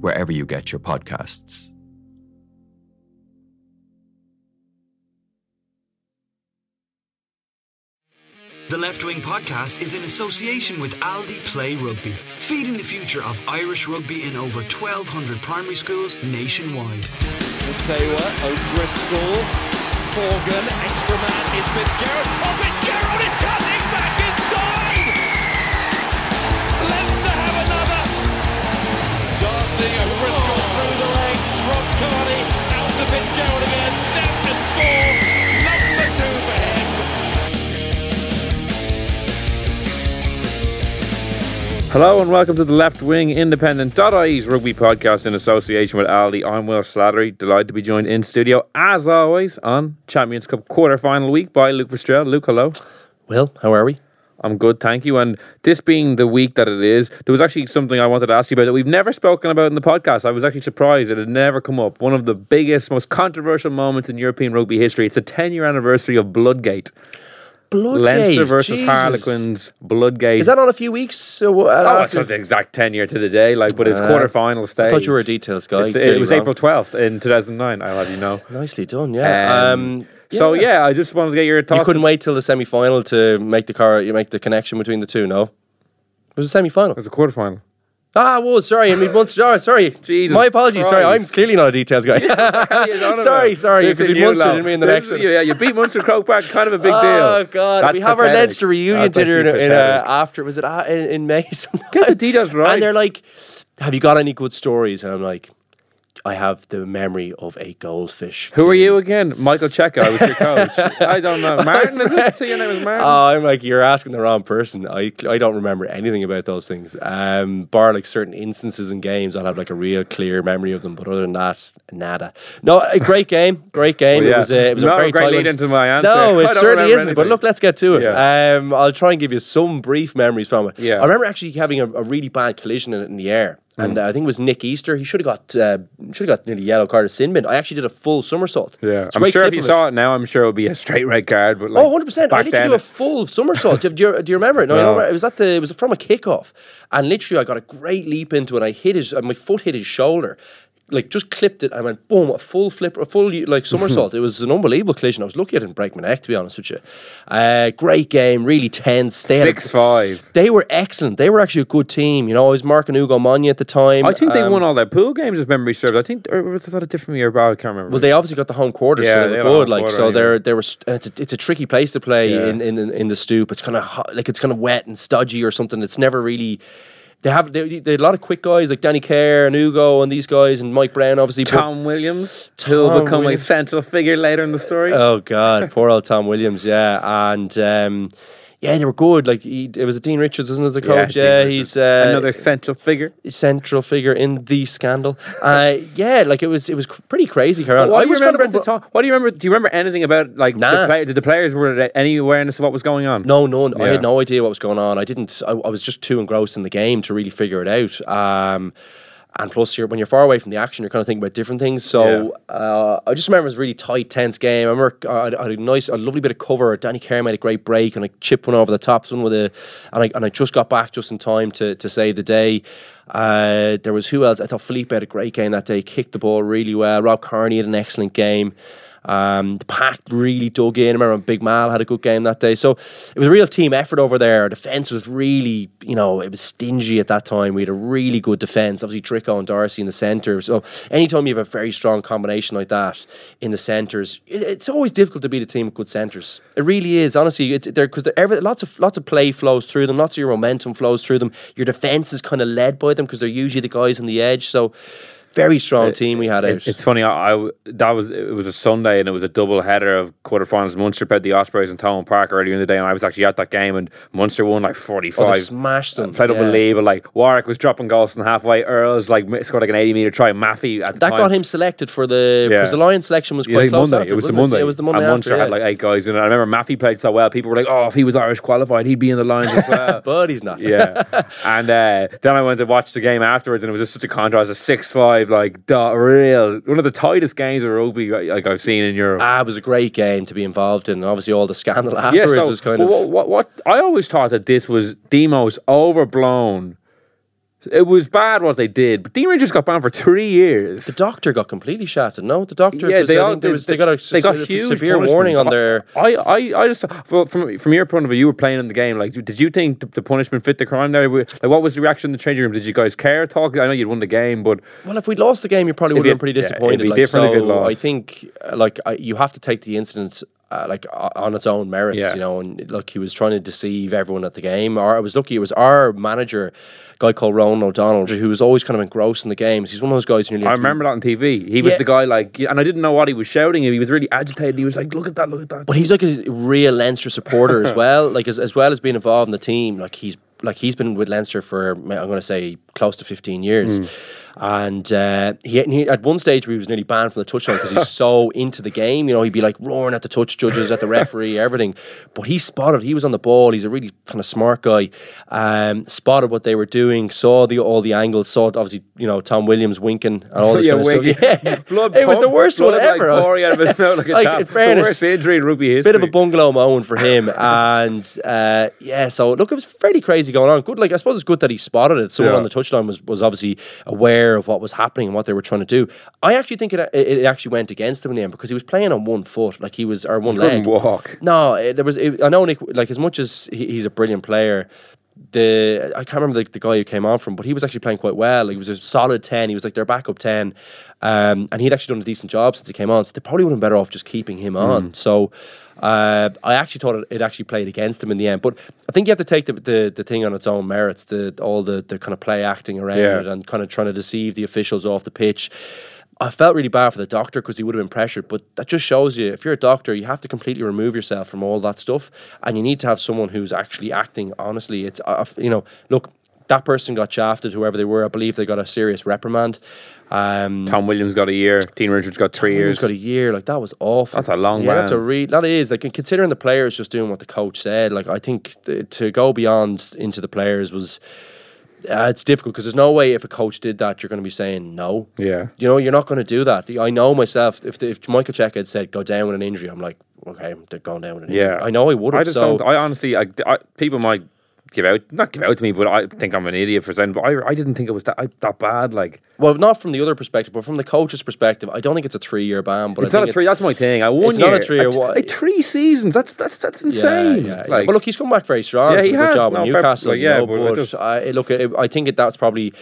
wherever you get your podcasts. The Left Wing Podcast is in association with Aldi Play Rugby, feeding the future of Irish rugby in over 1,200 primary schools nationwide. Taylor, O'Driscoll, Morgan, extra man is Fitzgerald. Oh, to Fitzgerald again, step and score! Number two for him! Hello and welcome to the Left Wing Independent.ie's rugby podcast in association with Aldi. I'm Will Slattery, delighted to be joined in studio as always on Champions Cup quarter final week by Luke Fitzgerald. Luke, hello. Will, how are we? I'm good, thank you. And this being the week that it is, there was actually something I wanted to ask you about that we've never spoken about in the podcast. I was actually surprised it had never come up. One of the biggest, most controversial moments in European rugby history. It's a 10 year anniversary of Bloodgate. Bloodgate. Leinster versus Jesus. Harlequins, Bloodgate. Is that on a few weeks? So, uh, Oh, it's not the exact 10 year to the day, like, but it's Uh, quarter final stage. I thought you were a details guy. It was wrong. April 12th in 2009, I'll have you know. Nicely done, yeah. Um, Um, So, yeah, I just wanted to get your thoughts. You couldn't wait till the semi final to make the car, you make the connection between the two, no? It was a semi final. It was a quarter final. Ah, whoa, sorry, I mean, Munster, sorry. Jesus My apologies, sorry, I'm clearly not a details guy. sorry, sorry, because we Munster didn't mean the next one. Yeah, you beat Munster Croke Park, kind of a big Oh deal. Oh God! That's we have our pathetic. Leinster reunion That's dinner in, actually in uh, after was it uh, in, in May? sometime? Get the details right. And they're like, "Have you got any good stories?" And I'm like, "I have the memory of a goldfish." Who are you again? Michael Cheika. I was your coach. I don't know. Martin, is it? So your name is Martin? Oh, I'm like, you're asking the wrong person. I, I don't remember anything about those things. Um, bar like certain instances in games, I'll have like a real clear memory of them. But other than that, nada. No, a great game, great game. Well, yeah. It was a, it was Not a very a great lead one. into my answer. No, it certainly isn't. But look, let's get to it. Yeah. Um, I'll try and give you some brief memories from it. Yeah. I remember actually having a, a really bad collision in, in the air. Mm. And uh, I think it was Nick Easter. He should have got uh, should have got nearly yellow card of sin bin. I actually did a full somersault. Yeah, I'm sure if you saw it now, I'm sure it would be a straight red card. But like, oh, 100 percent. I literally do a full somersault. do, you, do you remember it? No, I No. don't remember. It was at the. It was from a kickoff, and literally I got a great leap into it. I hit his. My foot hit his shoulder. Like just clipped it, I went boom, a full flip, a full like somersault. it was an unbelievable collision. I was lucky I didn't break my neck, to be honest with you. Uh, great game, really tense. They had six five. They were excellent. They were actually a good team. You know, I was marking Ugo Monye at the time. I think they Um, won all their pool games, if memory serves. I think, or was that a different year? I can't remember. Well, they obviously got the home quarter, Yeah, so they they were good. Like, quarter so they're they were, and it's a, it's a tricky place to play Yeah. in, in in the stoop. It's kind of hot, like it's kind of wet and stodgy or something. It's never really. They have they, they had a lot of quick guys like Danny Care and Ugo and these guys and Mike Brown obviously. Tom Williams, who will become Williams. a central figure later in the story. Oh God, poor old Tom Williams, yeah, and um, yeah, they were good. Like he, it was a Dean Richards, wasn't it, the coach? Dean Yeah, Richards. he's uh, another central figure. central figure in the scandal. Uh, yeah, like it was it was cr- pretty crazy. Karen. What I do you remember at the time? What do you remember? Do you remember anything about like the Nah. play, did the players were there any awareness of what was going on? No, no, I Yeah. had no idea what was going on. I didn't. I, I was just too engrossed in the game to really figure it out. Um, and plus, you're, when you're far away from the action, you're kind of thinking about different things. So uh, I just remember it was a really tight, tense game. I remember uh, I had, I had a nice, a lovely bit of cover. Danny Care made a great break, and I chipped one over the top, one with a, and I and I just got back just in time to to save the day. Uh, there was who else? I thought Felipe had a great game that day. Kicked the ball really well. Rob Kearney had an excellent game. Um, the pack really dug in. I remember Big Mal had a good game that day. So it was a real team effort over there. Defence was really, you know, it was stingy at that time. We had a really good defence. Obviously, Drico and D'Arcy in the centre. So anytime you have a very strong combination like that in the centres, it, it's always difficult to beat a team with good centres. It really is. Honestly, it's there because lots of lots of play flows through them. Lots of your momentum flows through them. Your defence is kind of led by them because they're usually the guys on the edge. So very strong team we had out. It's funny. I, I that was it was a Sunday and it was a double header of quarterfinals. Munster played the Ospreys in Thomond Park earlier in the day, and I was actually at that game. And Munster won like forty five. Oh, smashed them. Played yeah. unbelievable. Like Warwick was dropping goals from halfway. Earls like scored like an eighty meter try. Mafi at the that time. got him selected for the because Yeah. the Lions selection was Yeah, quite close. Monday. after, it was the Monday. It was the Monday. And Munster after, had like eight guys in it. I remember Mafi played so well. People were like, "Oh, if he was Irish qualified, he'd be in the Lions as well." but he's not. yeah. And uh, then I went to watch the game afterwards, and it was just such a contrast. A six-five, like da- real one of the tightest games of rugby like I've seen in Europe. Ah, it was a great game to be involved in. Obviously, all the scandal yeah, afterwards so was kind of. what, what, what I always thought that this was the most overblown. It was bad what they did, but Dean Richards got banned for three years. the doctor got completely shafted. No, the doctor. Yeah, they all did- was, they got a they got se- huge severe warning on their. I, I, I just from from your point of view, you were playing in the game. Like, did you think the, the punishment fit the crime? There, like, what was the reaction in the changing room? Did you guys care? Talk. I know you'd won the game, but Well, if we'd lost the game, you probably would have been pretty yeah, it'd disappointed. be like, different if you'd so I think, uh, like, I, you have to take the incident. Uh, like o- on its own merits, Yeah. you know, and look, he was trying to deceive everyone at the game. Or I was lucky; it was our manager, a guy called Ronan O'Donnell, who was always kind of engrossed in the games. He's one of those guys who nearly I remember that on TV. He was Yeah. the guy like, and I didn't know what he was shouting. He was really agitated. He was like, "Look at that! Look at that!" But he's like a real Leinster supporter as well. Like as, as well as being involved in the team, like he's like he's been with Leinster for I'm going to say close to fifteen years. And uh, he, he at one stage he was nearly banned from the touchline because he's so into the game. You know, he'd be like roaring at the touch judges, at the referee, everything. But he spotted. He was on the ball. He's a really kind of smart guy. Um, spotted what they were doing. Saw the all the angles. Saw obviously you know Tom Williams winking and all this Yeah, kind of winking. stuff. Yeah, Blood it was the worst one ever. pouring out of his mouth like Like, in fairness, the worst injury in rugby history. bit of a bungalow moment for him, and uh, yeah, so look, it was fairly crazy going on. Good, like I suppose it's good that he spotted it. Someone Yeah. on the touchline was was obviously aware of what was happening and what they were trying to do. I actually think it it, actually went against him in the end because he was playing on one foot, like he was or one Couldn't leg. walk. No, it, there was. It, I know Nick. Like as much as he, he's a brilliant player, the I can't remember the, the guy who came on from, but he was actually playing quite well. He was a solid ten. He was like their backup ten, um, and he'd actually done a decent job since he came on. So they probably would have been better off just keeping him on. So. Uh, I actually thought it, it actually played against him in the end, but I think you have to take the, the, the thing on its own merits, the all the, the kind of play acting around Yeah. it and kind of trying to deceive the officials off the pitch. I felt really bad for the doctor because he would have been pressured, but that just shows you if you're a doctor, you have to completely remove yourself from all that stuff, and you need to have someone who's actually acting honestly. It's you know, look, that person got shafted, whoever they were. I believe they got a serious reprimand. Um, Tom Williams got a year. Dean Richards got three Williams years. got a year. Like that was awful. That's a long Yeah, that's a re- that is like considering the players just doing what the coach said. Like I think th- to go beyond into the players was. Uh, it's difficult because there's no way if a coach did that you're going to be saying no. Yeah. You know, you're not going to do that. I know myself. If the, if Michael Cheika had said go down with an injury, I'm like, okay, they're going down with an injury. Yeah, I know I would I just So don't. I honestly, I, I, people might give out, not give out to me, but I think I'm an idiot for saying. But I, I didn't think it was that I, that bad. Like well, not from the other perspective, but from the coach's perspective, I don't think it's a three year ban. But it's I not a three. That's my thing. I one it's year, not a three-year, I- what- three seasons. That's that's that's insane. yeah, yeah. Like, but look, he's come back very strong. Yeah, he has. good job No, in fair- Newcastle. like, you yeah, know, but I but just- I, look, I I think that that's probably.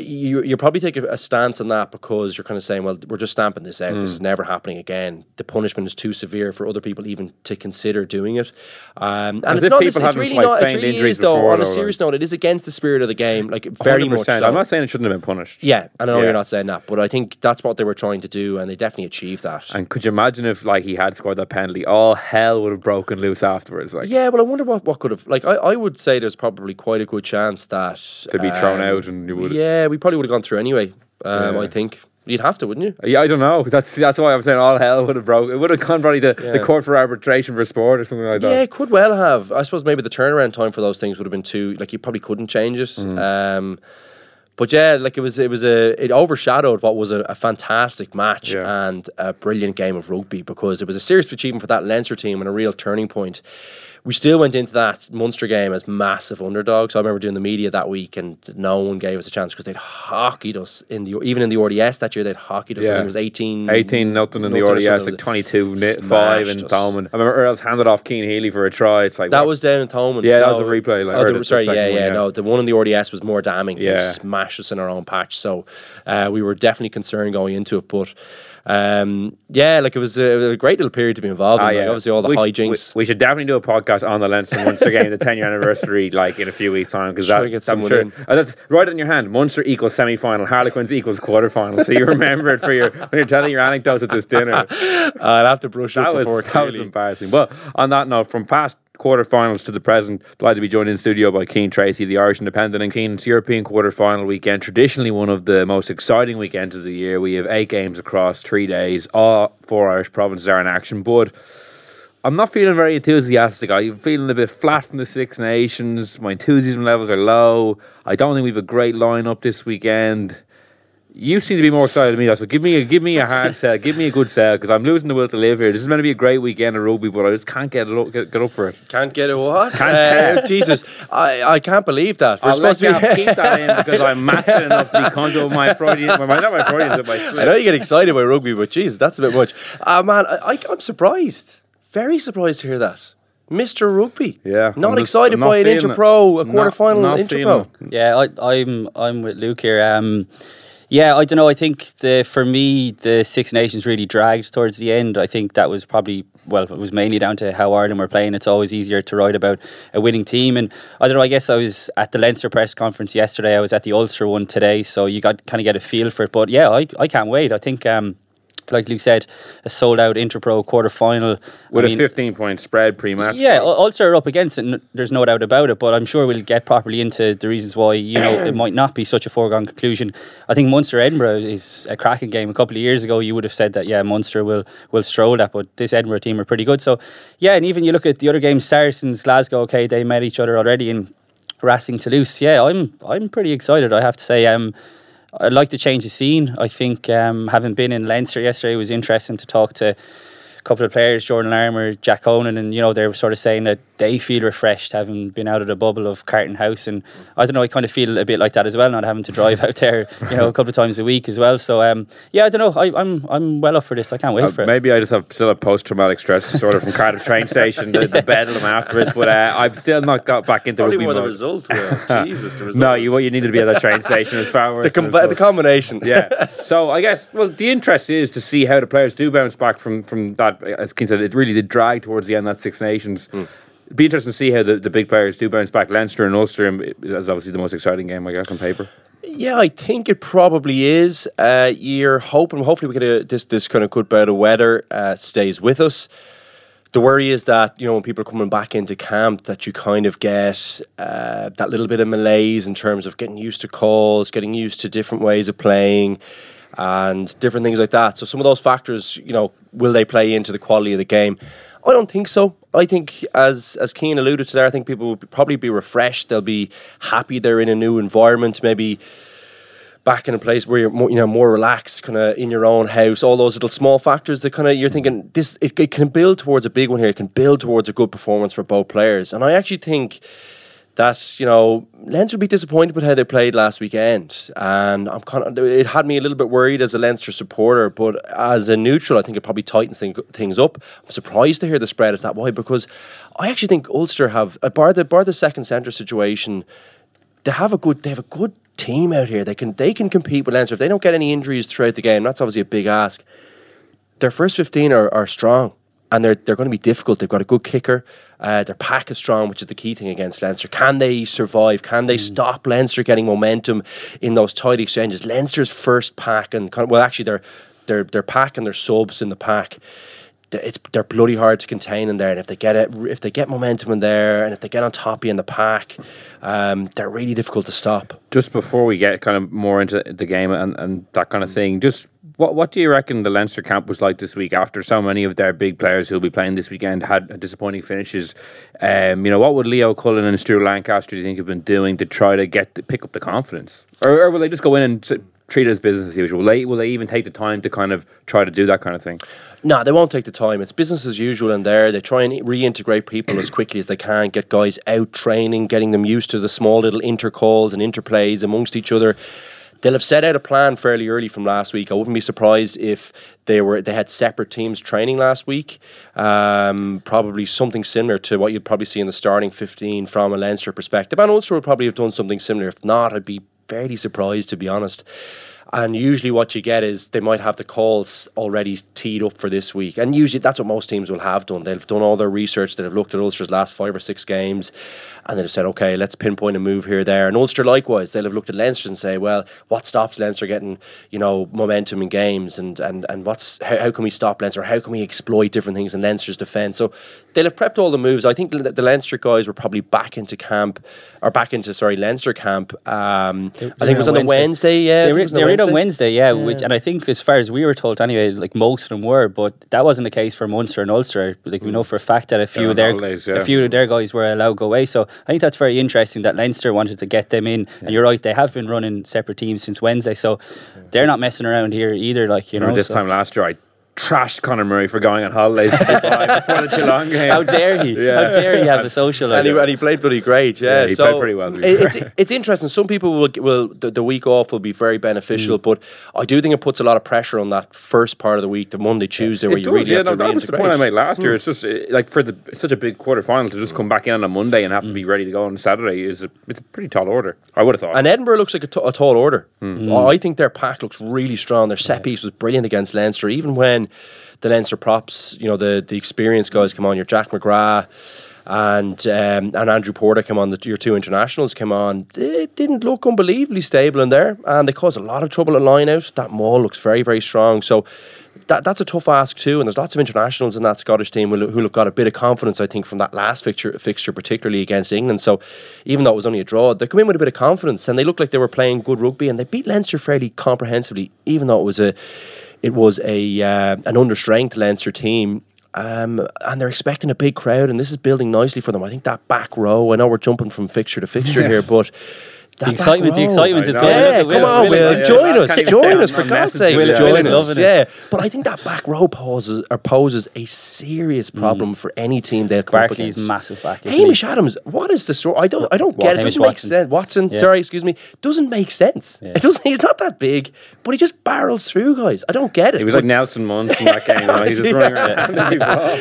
You, you probably take a, a stance on that because you're kind of saying, well, we're just stamping this out. Hmm. This is never happening again. The punishment is too severe for other people even to consider doing it. Um, and it's not. It's, it's really not. It really is though. before, On a though, serious note, it is against the spirit of the game. Like very much 100%. so. I'm not saying it shouldn't have been punished. yeah, I know Yeah. you're not saying that, but I think that's what they were trying to do, and they definitely achieved that. And could you imagine if like he had scored that penalty? All hell would have broken loose afterwards. Like Yeah, well, I wonder what, what could have like. I, I would say there's probably quite a good chance that to be thrown um, out, and you would. Yeah, we probably would have gone through anyway. Um, Yeah. I think you'd have to, wouldn't you? Yeah, I don't know. That's that's why I'm saying all hell would have broke. It would have gone probably the, the court for arbitration for sport or something like that. Yeah, it could well have. I suppose maybe the turnaround time for those things would have been too. Like you probably couldn't change it. Mm. Um, but yeah, like it was, it was a, it overshadowed what was a, a fantastic match Yeah. and a brilliant game of rugby because it was a serious achievement for that Leinster team and a real turning point. We still went into that Munster game as massive underdogs. I remember doing the media that week, and no one gave us a chance because they'd hockeyed us in the even in the RDS that year. They'd hockeyed us. I Yeah. think it was 18, 18 nothing in the RDS, like 22 ni- 5 Smashed in us. Thomond. I remember Earls handed off Cian Healy for a try. It's like That what- was down in Thomond. Yeah, that was a replay, like, oh, the- sorry, yeah, yeah, one, yeah. No, the one in the RDS was more damning. They Yeah. smashed us in our own patch. So uh, we were definitely concerned going into it. But um, yeah, like it was, a, it was a great little period to be involved in. Ah, like, yeah. obviously, all the we hijinks. we, we should definitely do a podcast on the Leinster Munster game, the 10 year anniversary, like in a few weeks' time. Because that to get I'm sure, in. Oh, that's right on your hand. Munster equals semi final, Harlequins equals quarter final. So you remember it for your when you're telling your anecdotes at this dinner. I'll have to brush that up was, before that was clearly. embarrassing. Well, on that note, from past quarterfinals to the present, delighted to be joined in studio by Cian Tracey, the Irish Independent, and Cian's European quarterfinal weekend. Traditionally, one of the most exciting weekends of the year. We have eight games across three days. All four Irish provinces are in action, but. I'm not feeling very enthusiastic. I'm feeling a bit flat from the Six Nations. My enthusiasm levels are low. I don't think we have a great lineup this weekend. You seem to be more excited than me. So give me a give me a hard sell, give me a good sell, because I'm losing the will to live here. This is meant to be a great weekend of rugby, but I just can't get it up, get, get up for it. Can't get a what? Can't- Uh, Jesus, I, I can't believe that. We're I'll let supposed to be. keep that in because I'm massive enough to be conscious of my Freudian, well, not my Freudian, but my I know you get excited by rugby, but Jesus, that's a bit much. Uh, man, I, I, I'm surprised. Very surprised to hear that. Mr. Rugby. Yeah, Not just- excited not by an feeling it. Interpro, a Not- quarter final not Interpro. Yeah, I, I'm I'm with Luke here. Um, yeah, I don't know. I think the for me the Six Nations really dragged towards the end. I think that was probably well, it was mainly down to how Ireland were playing. It's always easier to write about a winning team, and I don't know. I guess I was at the Leinster press conference yesterday. I was at the Ulster one today, so you got kind of get a feel for it. But yeah, I I can't wait. I think. Um, like Luke said, a sold out Interpro quarter final With a 15 point spread pre match. yeah, Ul- Ulster are up against it. There's no doubt about it. But I'm sure we'll get properly into the reasons why you know it might not be such a foregone conclusion. I think Munster Edinburgh is a cracking game. A couple of years ago, you would have said that yeah, Munster will will stroll that, but this Edinburgh team are pretty good. So yeah, and even you look at the other games, Saracens, Glasgow. Okay, they met each other already in Racing Toulouse. Yeah, I'm I'm pretty excited. I have to say. Um, I'd like to change the scene. I think um, having been in Leinster yesterday was interesting to talk to a couple of players, Jordan Larmour, Jack Conan, and you know they were sort of saying that they feel refreshed having been out of the bubble of Carton House, and I don't know, I kind of feel a bit like that as well, not having to drive out there, you know, a couple of times a week as well. So um, yeah, I don't know, I, I'm I'm well up for this. I can't wait Uh, for it. maybe I just have still have post traumatic stress disorder from Cardiff train station, the, the bedlam afterwards. But uh, I've still not got back into Probably rugby more the mode. result. Will. Jesus, the result. No, you what you need to be at that train station is far worse. the, com- the the combination. yeah. So I guess well, the interest is to see how the players do bounce back from from that. As Cian said, it really did drag towards the end that Six Nations. It'd be interesting to see how the, the big players do bounce back. Leinster and Ulster um, is obviously the most exciting game, I guess, on paper. Yeah, I think it probably is. Uh, you're hoping, hopefully, we get a, this this kind of good bout of weather uh, stays with us. The worry is that you know when people are coming back into camp, that you kind of get uh, that little bit of malaise in terms of getting used to calls, getting used to different ways of playing, and different things like that. So some of those factors, you know, will they play into the quality of the game? I don't think so. I think, as as Cian alluded to there, I think people will probably be refreshed. They'll be happy they're in a new environment, maybe back in a place where you're more, you know more relaxed, kind of in your own house. All those little small factors that kind of you're thinking this it, it can build towards a big one here. It can build towards a good performance for both players, and I actually think that you know Leinster will be disappointed with how they played last weekend, and I'm kind of it had me a little bit worried as a Leinster supporter, but as a neutral, I think it probably tightens thing, things up. I'm surprised to hear the spread is that wide because I actually think Ulster have uh, bar the bar the second centre situation they have a good they have a good team out here. They can they can compete with Leinster if they don't get any injuries throughout the game. That's obviously a big ask. Their first fifteen are, are strong and they're they're going to be difficult. They've got a good kicker. Uh, their pack is strong, which is the key thing against Leinster. Can they survive? Can they stop Leinster getting momentum in those tight exchanges? Leinster's first pack and kind of, well, actually their their their pack and their subs in the pack it's they're bloody hard to contain in there. And if they get it, if they get momentum in there, and if they get on top of you in the pack, um, they're really difficult to stop. Just before we get kind of more into the game and, and that kind of thing, just what what do you reckon the Leinster camp was like this week after so many of their big players who'll be playing this weekend had disappointing finishes? Um, you know, what would Leo Cullen and Stuart Lancaster do you think have been doing to try to get the, pick up the confidence, or, or will they just go in and treat it as business as usual? Will they, will they even take the time to kind of try to do that kind of thing? No, they won't take the time. It's business as usual in there. They try and reintegrate people as quickly as they can, get guys out training, getting them used to the small little intercalls and interplays amongst each other. They'll have set out a plan fairly early from last week. I wouldn't be surprised if they were they had separate teams training last week. Um, probably something similar to what you'd probably see in the starting fifteen from a Leinster perspective. And Ulster would probably have done something similar. If not, I'd be fairly surprised to be honest. And usually, what you get is they might have the calls already teed up for this week. And usually, that's what most teams will have done. They've done all their research. They've looked at Ulster's last five or six games, and they've said, okay, let's pinpoint a move here, there. And Ulster likewise, they'll have looked at Leinster and say, well, what stops Leinster getting, you know, momentum in games, and and and what's how, how can we stop Leinster? How can we exploit different things in Leinster's defence? So they'll have prepped all the moves. I think the, the Leinster guys were probably back into camp, or back into sorry Leinster camp. Um, I think it was on, the Wednesday. Yeah, they were, on they were in on Wednesday. Wednesday, yeah, Which, and I think as far as we were told anyway, like most of them were, but that wasn't the case for Munster and Ulster. Like we know for a fact that a few of their holidays, yeah. a few of their guys were allowed to go away. So I think that's very interesting that Leinster wanted to get them in. And you're right, they have been running separate teams since Wednesday, so they're not messing around here either. Like you know, this so- time last year, I trashed Conor Murray for going on holidays before the Toulon game. How dare he? Yeah. How dare he have a social? and he, life? and he played bloody great. Yeah, Yeah, he so played pretty well, it- It's, it's interesting. Some people will will the, the week off will be very beneficial, Mm. but I do think it puts a lot of pressure on that first part of the week, the Monday, Tuesday, where It you really yeah, have no, to that was the point I made last Hmm. year. It's just like for the such a big quarter final to just come back in on a Monday and have to be ready to go on Saturday is a, it's a pretty tall order. I would have thought. And Edinburgh looks like a, t- a tall order. Hmm. I think their pack looks really strong. Their set piece was brilliant against Leinster, even when the Leinster props, you know, the the experienced guys come on. Your Jack McGrath and um, and Andrew Porter come on. The, your two internationals came on. They didn't look unbelievably stable in there, and they caused a lot of trouble at line out. That maul looks very very strong. So. That, that's a tough ask too, and there's lots of internationals in that Scottish team who, who have got a bit of confidence, I think, from that last fixture, fixture, particularly against England. So, even though it was only a draw, they come in with a bit of confidence, and they looked like they were playing good rugby, and they beat Leinster fairly comprehensively, even though it was a, it was a uh, an understrength Leinster team. Um, and they're expecting a big crowd, and this is building nicely for them. I think that back row. I know we're jumping from fixture to fixture here, but The back excitement- the excitement is I good. know. Yeah, Will- come on, Will is Will, like- join yeah, us, join us for God's sake, Will- join Will us. loving it. Yeah, but I think that back row poses or poses a serious problem for any team they'll come up Barclay's against. massive back. isn't Hamish he? Adams, what is the story? I don't, I don't What, get it. It Hamish doesn't make sense. Watson, Yeah. sorry, excuse me, doesn't make sense. It doesn't. He's not that big, but he just barrels through guys. I don't get it. he was but- like Nelson Muntz in that game. you He's just running around. every ball.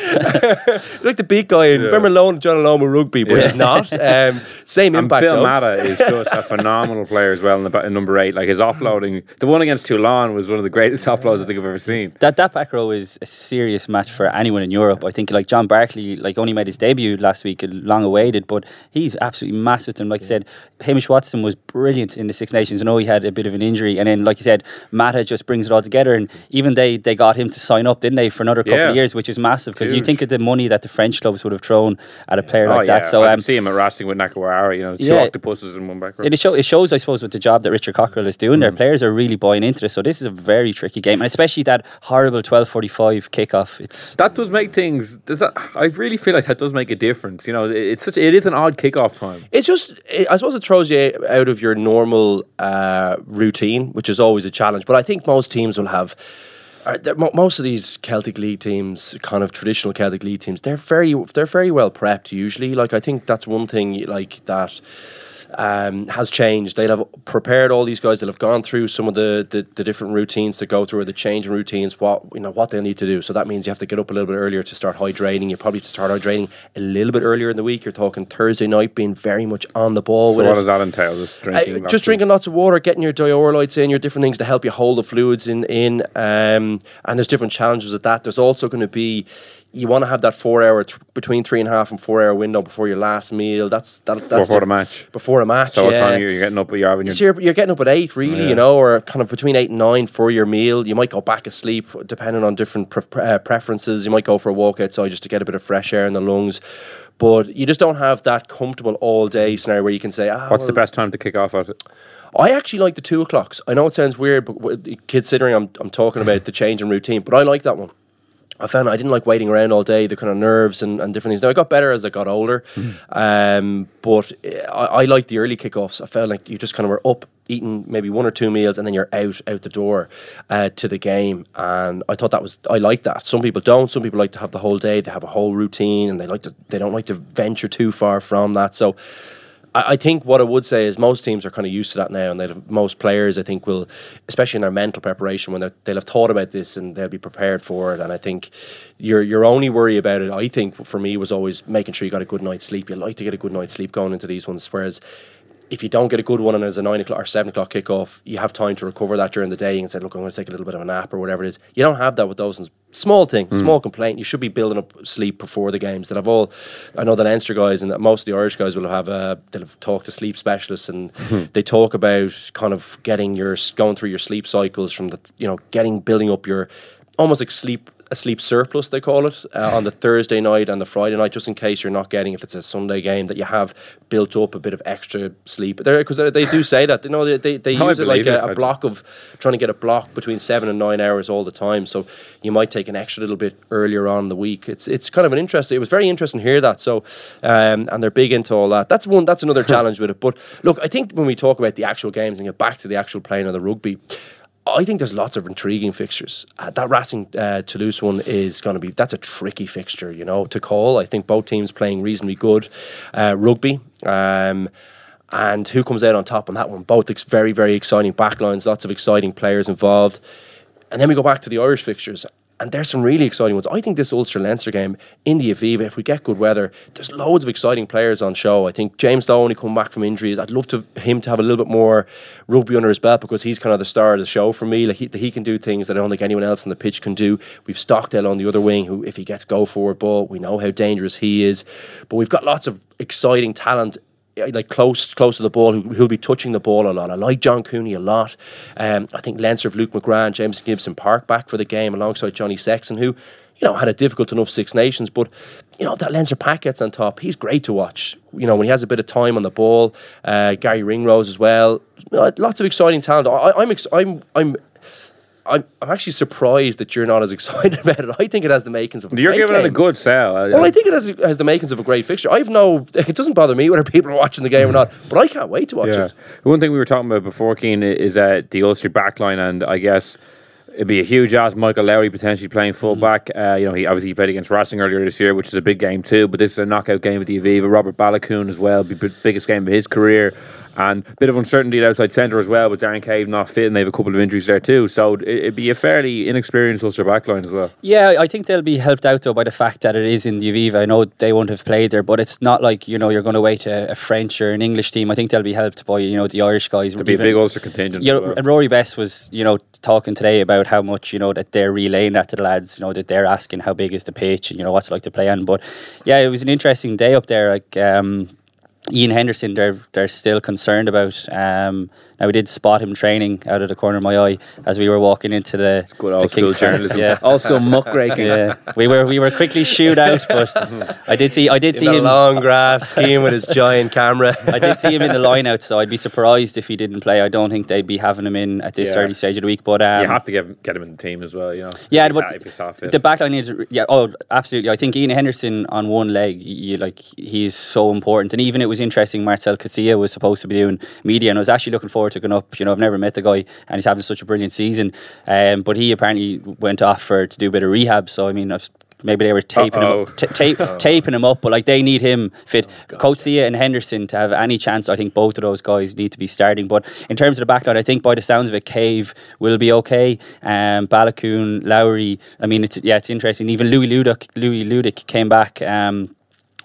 He's like the big guy in remember Lone, John Alone with rugby, but he's not. Um, same And impact. Bill though. Mata is just a phenomenal player as well in, the, in number eight. Like his offloading, the one against Toulon was one of the greatest offloads I think I've ever seen. That that back row is a serious match for anyone in Europe. I think like John Barclay, like only made his debut last week, long awaited, but he's absolutely massive. And like I said, Hamish Watson was brilliant in the Six Nations. I know he had a bit of an injury, and then like you said, Mata just brings it all together. And even they they got him to sign up, didn't they, for another couple Yeah. of years, which is massive because you think of the money that the French clubs would have thrown at a player oh like yeah, that. So I um, can see him at Racing with Nakarawa. You know, two Yeah. octopuses in one back row. it, show, it shows, I suppose, with the job that Richard Cockerill is doing Mm. there. Players are really buying into this. So this is a very tricky game, and especially that horrible twelve forty five kickoff. It's that does make things. Does that? I really feel like that does make a difference. You know, it- it's such. It is an odd kickoff time. It's just, I suppose it throws you out of your normal uh, routine, which is always a challenge. But I think most teams will have. are- they're- mo- Most of these Celtic League teams, kind of traditional Celtic League teams, they're very, they're very well prepped. Usually, like I think that's one thing like that um, has changed. They'll have prepared all these guys. They'll have gone through some of the, the, the different routines to go through, or the change in routines. What you know, what they'll need to do. So that means you have to get up a little bit earlier to start hydrating. You probably have to start hydrating a little bit earlier in the week. You're talking Thursday night, being very much on the ball So with what it. does that entail? Just drinking. Uh, lots just of- drinking lots of water, getting your diuretytes in, your different things to help you hold the fluids in. in um, and there's different challenges with that. There's also going to be you want to have that four hour th- between three and a half and four hour window before your last meal. That's that, that's before the match. Before a match, So what yeah. time are you you're getting up? You're having your So you're, you're getting up at eight, really, Yeah. you know, or kind of between eight and nine for your meal. You might go back asleep, depending on different pre- pre- uh, preferences. You might go for a walk outside just to get a bit of fresh air in the lungs. But you just don't have that comfortable all day scenario where you can say, ah, What's the best time to kick off at it? I actually like the two o'clocks. I know it sounds weird, but considering I'm, I'm talking about the change in routine, but I like that one. I found I didn't like waiting around all day, the kind of nerves and, and different things. Now I got better as I got older, um, but I, I liked the early kickoffs. I felt like you just kind of were up, eating maybe one or two meals, and then you're out out the door uh, to the game. And I thought that was I like that. Some people don't. Some people like to have the whole day. They have a whole routine, and they like to they don't like to venture too far from that. So. I think what I would say is most teams are kind of used to that now, and most players I think will, especially in their mental preparation, when they'll have thought about this and they'll be prepared for it. And I think your your only worry about it, I think for me, was always making sure you got a good night's sleep. You like to get a good night's sleep going into these ones, whereas if you don't get a good one and there's a nine o'clock or seven o'clock kickoff, you have time to recover that during the day and say, look, I'm going to take a little bit of a nap or whatever it is. You don't have that with those ones. Small thing, small complaint. You should be building up sleep before the games. That I've all, I know the Leinster guys and that most of the Irish guys will have uh, they'll have talked to sleep specialists and they talk about kind of getting your going through your sleep cycles from the you know getting building up your almost like sleep a sleep surplus they call it uh, on the Thursday night and the Friday night just in case you're not getting if it's a Sunday game that you have built up a bit of extra sleep. Because they do say that you know they, they, they use it like a, a block of trying to get a block between seven and nine hours all the time. So you might take an extra little bit earlier on in the week. It's it's kind of an interesting it was very interesting to hear that. So um, and they're big into all that. That's one that's another challenge with it. But look I think when we talk about the actual games and get back to the actual playing of the rugby I think there's lots of intriguing fixtures. Uh, that Racing uh, Toulouse one is going to be that's a tricky fixture, you know, to call. I think both teams playing reasonably good uh, rugby. Um, and who comes out on top on that one? Both ex- very, very exciting backlines, lots of exciting players involved. And then we go back to the Irish fixtures, and there's some really exciting ones. I think this Ulster Leinster game in the Aviva, if we get good weather, there's loads of exciting players on show. I think James Lowe only come back from injuries. I'd love to him to have a little bit more rugby under his belt because he's kind of the star of the show for me. Like he, he can do things that I don't think anyone else on the pitch can do. We've Stockdale on the other wing, who if he gets go forward ball, we know how dangerous he is. But we've got lots of exciting talent like close close to the ball who, who'll be touching the ball a lot. I like John Cooney a lot. Um, I think Leinster of Luke McGrath, Jamison Gibson-Park back for the game alongside Johnny Sexton, who you know had a difficult enough Six Nations, but you know that Leinster pack gets on top. He's great to watch. You know when he has a bit of time on the ball. Uh, Gary Ringrose as well. Uh, Lots of exciting talent. I, I'm ex- I'm I'm. I'm, I'm actually surprised that you're not as excited about it. I think it has the makings of. A You're great giving it a good sell. I- Well, I think it has, has the makings of a great fixture. I've no, it doesn't bother me whether people are watching the game or not, but I can't wait to watch Yeah. it. One thing we were talking about before, Cian, is uh, the Ulster backline, and I guess it'd be a huge ask. Michael Lowry potentially playing full back. Uh, you know, he obviously played against Racing earlier this year, which is a big game too. But this is a knockout game at the Aviva. Robert Baloucoune as well, be b- biggest game of his career. And a bit of uncertainty at outside centre as well, with Darren Cave not fit, and they have a couple of injuries there too. So it- it'd be a fairly inexperienced Ulster backline as well. Yeah, I think they'll be helped out though by the fact that it is in the Aviva. I know they won't have played there, but it's not like you know you're going to wait a, a French or an English team. I think they'll be helped by you know the Irish guys. There'd be a big Ulster contingent. you know, well. and Rory Best was, you know, talking today about how much, you know, that they're relaying that to the lads, you know, that they're asking how big is the pitch and, you know, what's it like to play on. But yeah, it was an interesting day up there. Like, um, Ian Henderson, they're they're still concerned about. Um, now we did spot him training out of the corner of my eye as we were walking into the Good the old school King's journalism. Yeah, Old school muckraking. yeah. We were we were quickly shooed out, but I did see I did In see the him. long grass, skiing with his giant camera. I did see him in the line out, so I'd be surprised if he didn't play. I don't think they'd be having him in at this Yeah. early stage of the week. But um, you have to get, get him in the team as well, you know. Yeah, if he's, but if he's not fit. the back line is yeah. Oh, absolutely. I think Ian Henderson on one leg, you like he's so important. And even it was interesting. Marcel Casilla was supposed to be doing media, and I was actually looking forward to going up. You know, I've never met the guy, and he's having such a brilliant season. Um, but he apparently went off for to do a bit of rehab. So I mean, I've, maybe they were taping him, Uh-oh. up, t- tape, taping him up. But like they need him fit. Coetzee and Henderson to have any chance. I think both of those guys need to be starting. But in terms of the backline, I think by the sounds of it, Cave will be okay. Um, Baloucoune, Lowry. I mean, it's yeah, it's interesting. Even Louis Ludik, Louis Ludik came back. Um,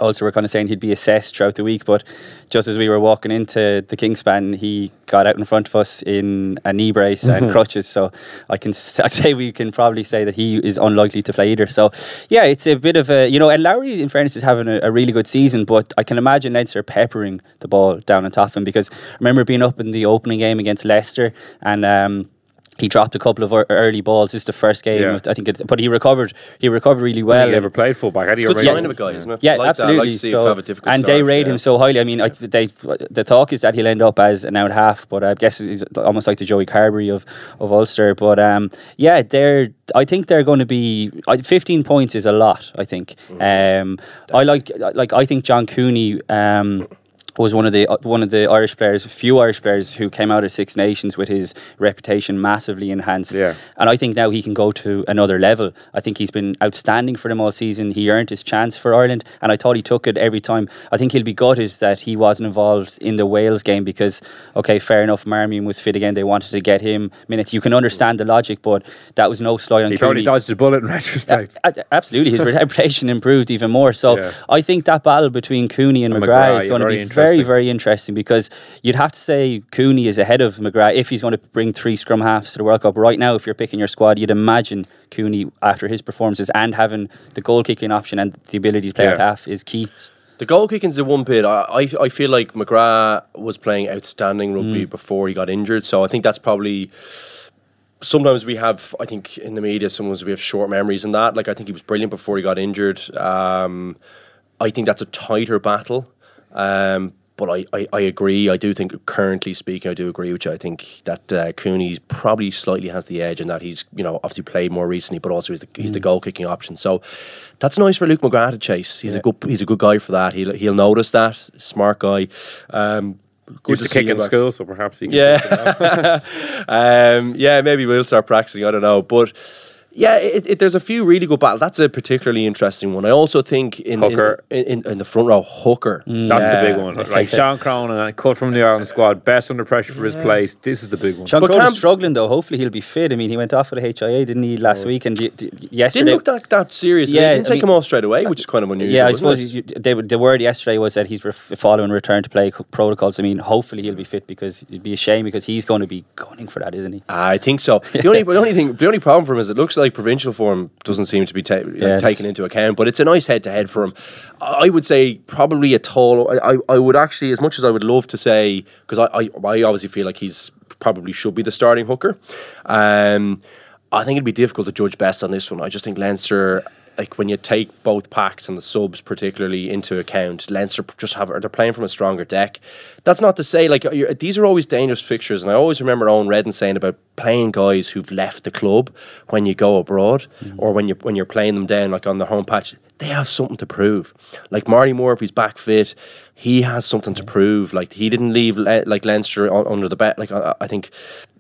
also, we're kind of saying he'd be assessed throughout the week, but just as we were walking into the Kingspan, he got out in front of us in a knee brace and crutches. So I can I'd say we can probably say that he is unlikely to play either. So yeah, it's a bit of a you know, and Lowry, in fairness, is having a, a really good season, but I can imagine Leinster peppering the ball down on top of him because I remember being up in the opening game against Leicester and. Um, he dropped a couple of early balls. This is the first game, Yeah. I think, it, but he recovered. He recovered really Well, he never played fullback. Had he good sign of a guy, isn't it? Yeah, Like absolutely. Like to see so, him have a difficult and they rate yeah. him so highly. I mean, I, they, the talk is that he'll end up as an out half, but I guess he's almost like the Joey Carberry of, of Ulster. But um, yeah, they're. I think they're going to be. Fifteen points is a lot. I think. Mm. Um, I like like I think John Cooney. Um, was one of the uh, one of the Irish players, few Irish players who came out of Six Nations with his reputation massively enhanced. Yeah. And I think now he can go to another level. I think he's been outstanding for them all season. He earned his chance for Ireland, and I thought he took it every time. I think he'll be gutted that he wasn't involved in the Wales game because, okay, fair enough, Marmion was fit again. They wanted to get him minutes. You can understand the logic, but that was no slight on He probably dodged a bullet in retrospect. Absolutely, his reputation improved even more. So Yeah. I think that battle between Cooney and, And McGrath, McGrath, is going to be interesting. Very, very interesting because you'd have to say Cooney is ahead of McGrath if he's going to bring three scrum halves to the World Cup. Right now, if you're picking your squad, you'd imagine Cooney after his performances and having the goal kicking option and the ability to play at Yeah. half is key. The goal kicking is the one bit. I, I, I feel like McGrath was playing outstanding rugby before he got injured. So I think that's probably. Sometimes we have, I think, in the media, sometimes we have short memories in that. Like, I think he was brilliant before he got injured. Um, I think that's a tighter battle. Um, but I, I, I agree. I do think, currently speaking, I do agree with you. I think that uh, Cooney probably slightly has the edge in that he's, you know, obviously played more recently, but also he's the, he's the goal kicking option. So that's nice for Luke McGrath to chase. He's a good he's a good guy for that. He'll he'll notice that. Smart guy. Um, good Used to kick in back. school, so perhaps he can Yeah, um, yeah, maybe we'll start practicing. I don't know, but yeah, it, it, there's a few really good battles. That's a particularly interesting one. I also think in in, Hooker. in, in, in the front row, Hooker. Mm, That's the big one. Like Sean Cronin and cut from the Ireland squad, best under pressure for his place. This is the big one. Sean But Cronin's struggling though. Hopefully he'll be fit. I mean, he went off with a HIA, didn't he, last oh. week? And y- d- yesterday, Didn't look that, that serious. Yeah, Yeah, didn't I take mean- him off straight away, which is kind of uh, unusual. Yeah, I suppose you, they, would- the word yesterday was that he's ref- following return to play protocols. I mean, hopefully he'll be fit because it'd be a shame because he's going to be gunning for that, isn't he? I think so. The only, the only thing, the only problem for him is it looks like provincial form doesn't seem to be ta- Yeah, taken into account. But it's a nice head to head for him. I would say probably a tall. I, I, I would actually, as much as I would love to say, because I, I, I obviously feel like he's probably should be the starting hooker. Um, I think it'd be difficult to judge best on this one. I just think Leinster. Like when you take both packs and the subs particularly into account, Leinster just have they're playing from a stronger deck. That's not to say like these are always dangerous fixtures, and I always remember Owen Redden saying about playing guys who've left the club when you go abroad mm. or when you when you're playing them down like on their home patch. They have something to prove. Like Marty Moore, if he's back fit, he has something to prove. Like he didn't leave Le- like Leinster under the bet. Like I think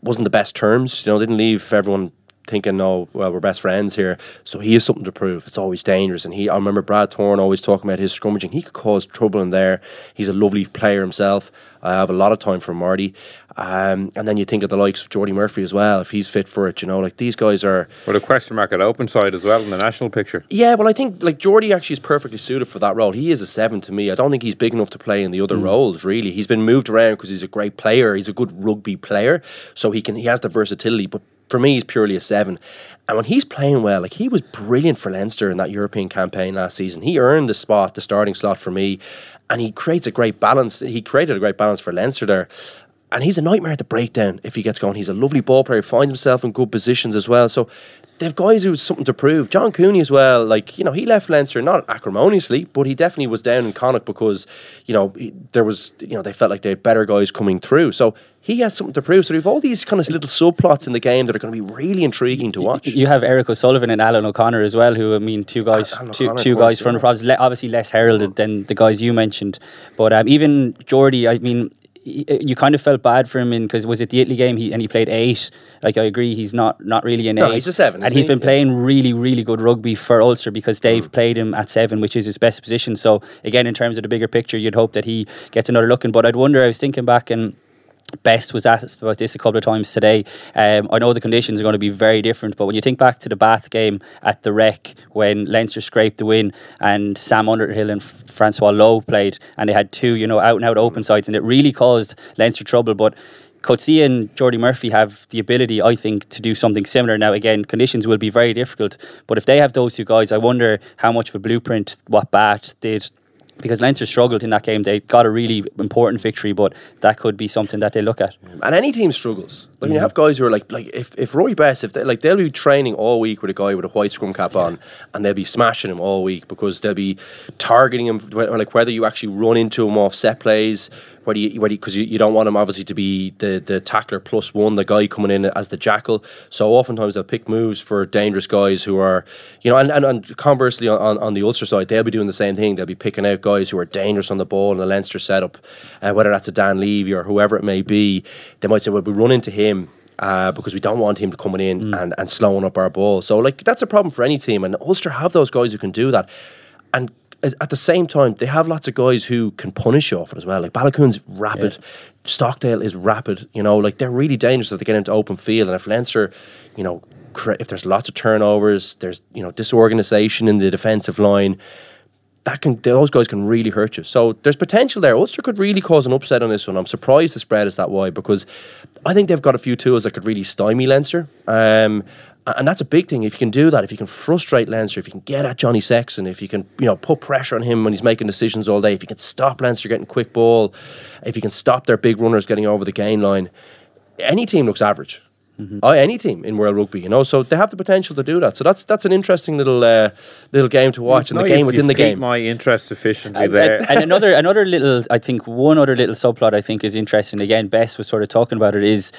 wasn't the best terms. You know, didn't leave everyone thinking, "Oh, well, we're best friends here." So he has something to prove. It's always dangerous, and he. I remember Brad Thorn always talking about his scrummaging. He could cause trouble in there. He's a lovely player himself. I have a lot of time for Marty. Um, and then you think of the likes of Jordi Murphy as well, if he's fit for it. You know, like these guys are. With a question mark at open side as well in the national picture. Yeah, well, I think like Jordi actually is perfectly suited for that role. He is a seven to me. I don't think he's big enough to play in the other roles. Really, he's been moved around because he's a great player. He's a good rugby player, so he can he has the versatility. But for me, he's purely a seven. And when he's playing well, like he was brilliant for Leinster in that European campaign last season. He earned the spot, the starting slot for me, and he creates a great balance. He created a great balance for Leinster there. And he's a nightmare at the breakdown if he gets going. He's a lovely ball player, He finds himself in good positions as well. So they've guys who's something to prove. John Cooney as well, like, you know, he left Leinster not acrimoniously, but he definitely was down in Connacht because, you know, he, there was, you know, they felt like they had better guys coming through. So he has something to prove. So we have all these kind of little subplots in the game that are going to be really intriguing to watch. You have Eric O'Sullivan and Alan O'Connor as well, who I mean, two guys, Alan two, guys from the province, obviously less heralded than the guys you mentioned. But um, even Jordi, I mean, he- you kind of felt bad for him in because was it the Italy game? He and he played eight. Like I agree, he's not not really an No, eight. he's a seven, and he's he? been Yeah. playing really really good rugby for Ulster because they've mm. played him at seven, which is his best position. So again, in terms of the bigger picture, you'd hope that he gets another look in. But I'd wonder. I was thinking back and. Best was asked about this a couple of times today. Um, I know the conditions are going to be very different, but when you think back to the Bath game at the Rec when Leinster scraped the win and Sam Underhill and Francois Louw played, and they had two, you know, out and out open sides, and it really caused Leinster trouble. But Coetzee and Jordi Murphy have the ability, I think, to do something similar. Now, again, conditions will be very difficult, but if they have those two guys, I wonder how much of a blueprint what Bath did because Leinster struggled in that game. They got a really important victory, but that could be something that they look at. And any team struggles. Like you have guys who are like, like if, if Rory Best, if they like they'll be training all week with a guy with a white scrum cap on, and they'll be smashing him all week because they'll be targeting him, like whether you actually run into him off set plays, whether you because you, you don't want him obviously to be the the tackler plus one, the guy coming in as the jackal. So oftentimes they'll pick moves for dangerous guys who are, you know, and, and, and conversely on, on, the Ulster side, they'll be doing the same thing. They'll be picking out guys who are dangerous on the ball in the Leinster setup, uh, whether that's a Dan Leavy or whoever it may be. They might say, well, we run into him. Uh, because we don't want him to coming in and, and slowing up our ball. So like that's a problem for any team, and Ulster have those guys who can do that. And at the same time, they have lots of guys who can punish you off as well. Like Baloucoune's rapid, Stockdale is rapid. You know, like they're really dangerous if they get into open field. And if Leinster, you know, if there's lots of turnovers, there's you know disorganisation in the defensive line. That can those guys can really hurt you. So there's potential there. Ulster could really cause an upset on this one. I'm surprised the spread is that wide because I think they've got a few tools that could really stymie Leinster. Um, and that's a big thing. If you can do that, if you can frustrate Leinster, if you can get at Johnny Sexton, if you can, you know, put pressure on him when he's making decisions all day, if you can stop Leinster getting quick ball, if you can stop their big runners getting over the gain line, any team looks average. Uh, any team in World Rugby, you know, so they have the potential to do that. So that's that's an interesting little uh, little game to watch, and No, the you- game within you the game. My interest sufficiently And, there. and another another little, I think one other little subplot I think is interesting. Again, Best was sort of talking about it is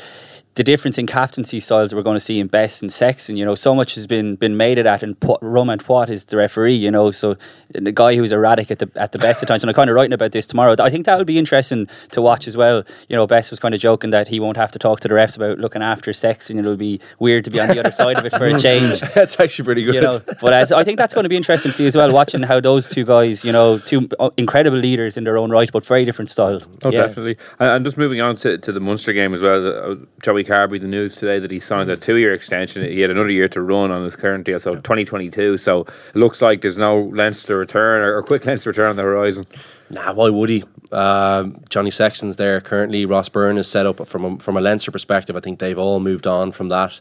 the difference in captaincy styles that we're going to see in Best and Sexton. You know, so much has been been made of that, and Pu- Romain Poite is the referee. You know, so the guy who's erratic at the at the best of times. And I'm kind of writing about this tomorrow. I think that'll be interesting to watch as well. You know, Best was kind of joking that he won't have to talk to the refs about looking after Sexton. It'll be weird to be on the other side of it for a change. that's actually pretty good. You know, but as I think that's going to be interesting to see as well, watching how those two guys, you know, two uh, incredible leaders in their own right, but very different styles. Oh, Yeah. definitely. And, and just moving on to, to the Munster game as well. uh, Joey Carbery, the news today that he signed a two year extension. He had another year to run on his current deal, so 2022. So it looks like there's no Leinster return or, or quick Leinster return on the horizon. Nah, why would he? Um, Johnny Sexton's there currently. Ross Byrne is set up from a, from a Leinster perspective. I think they've all moved on from that.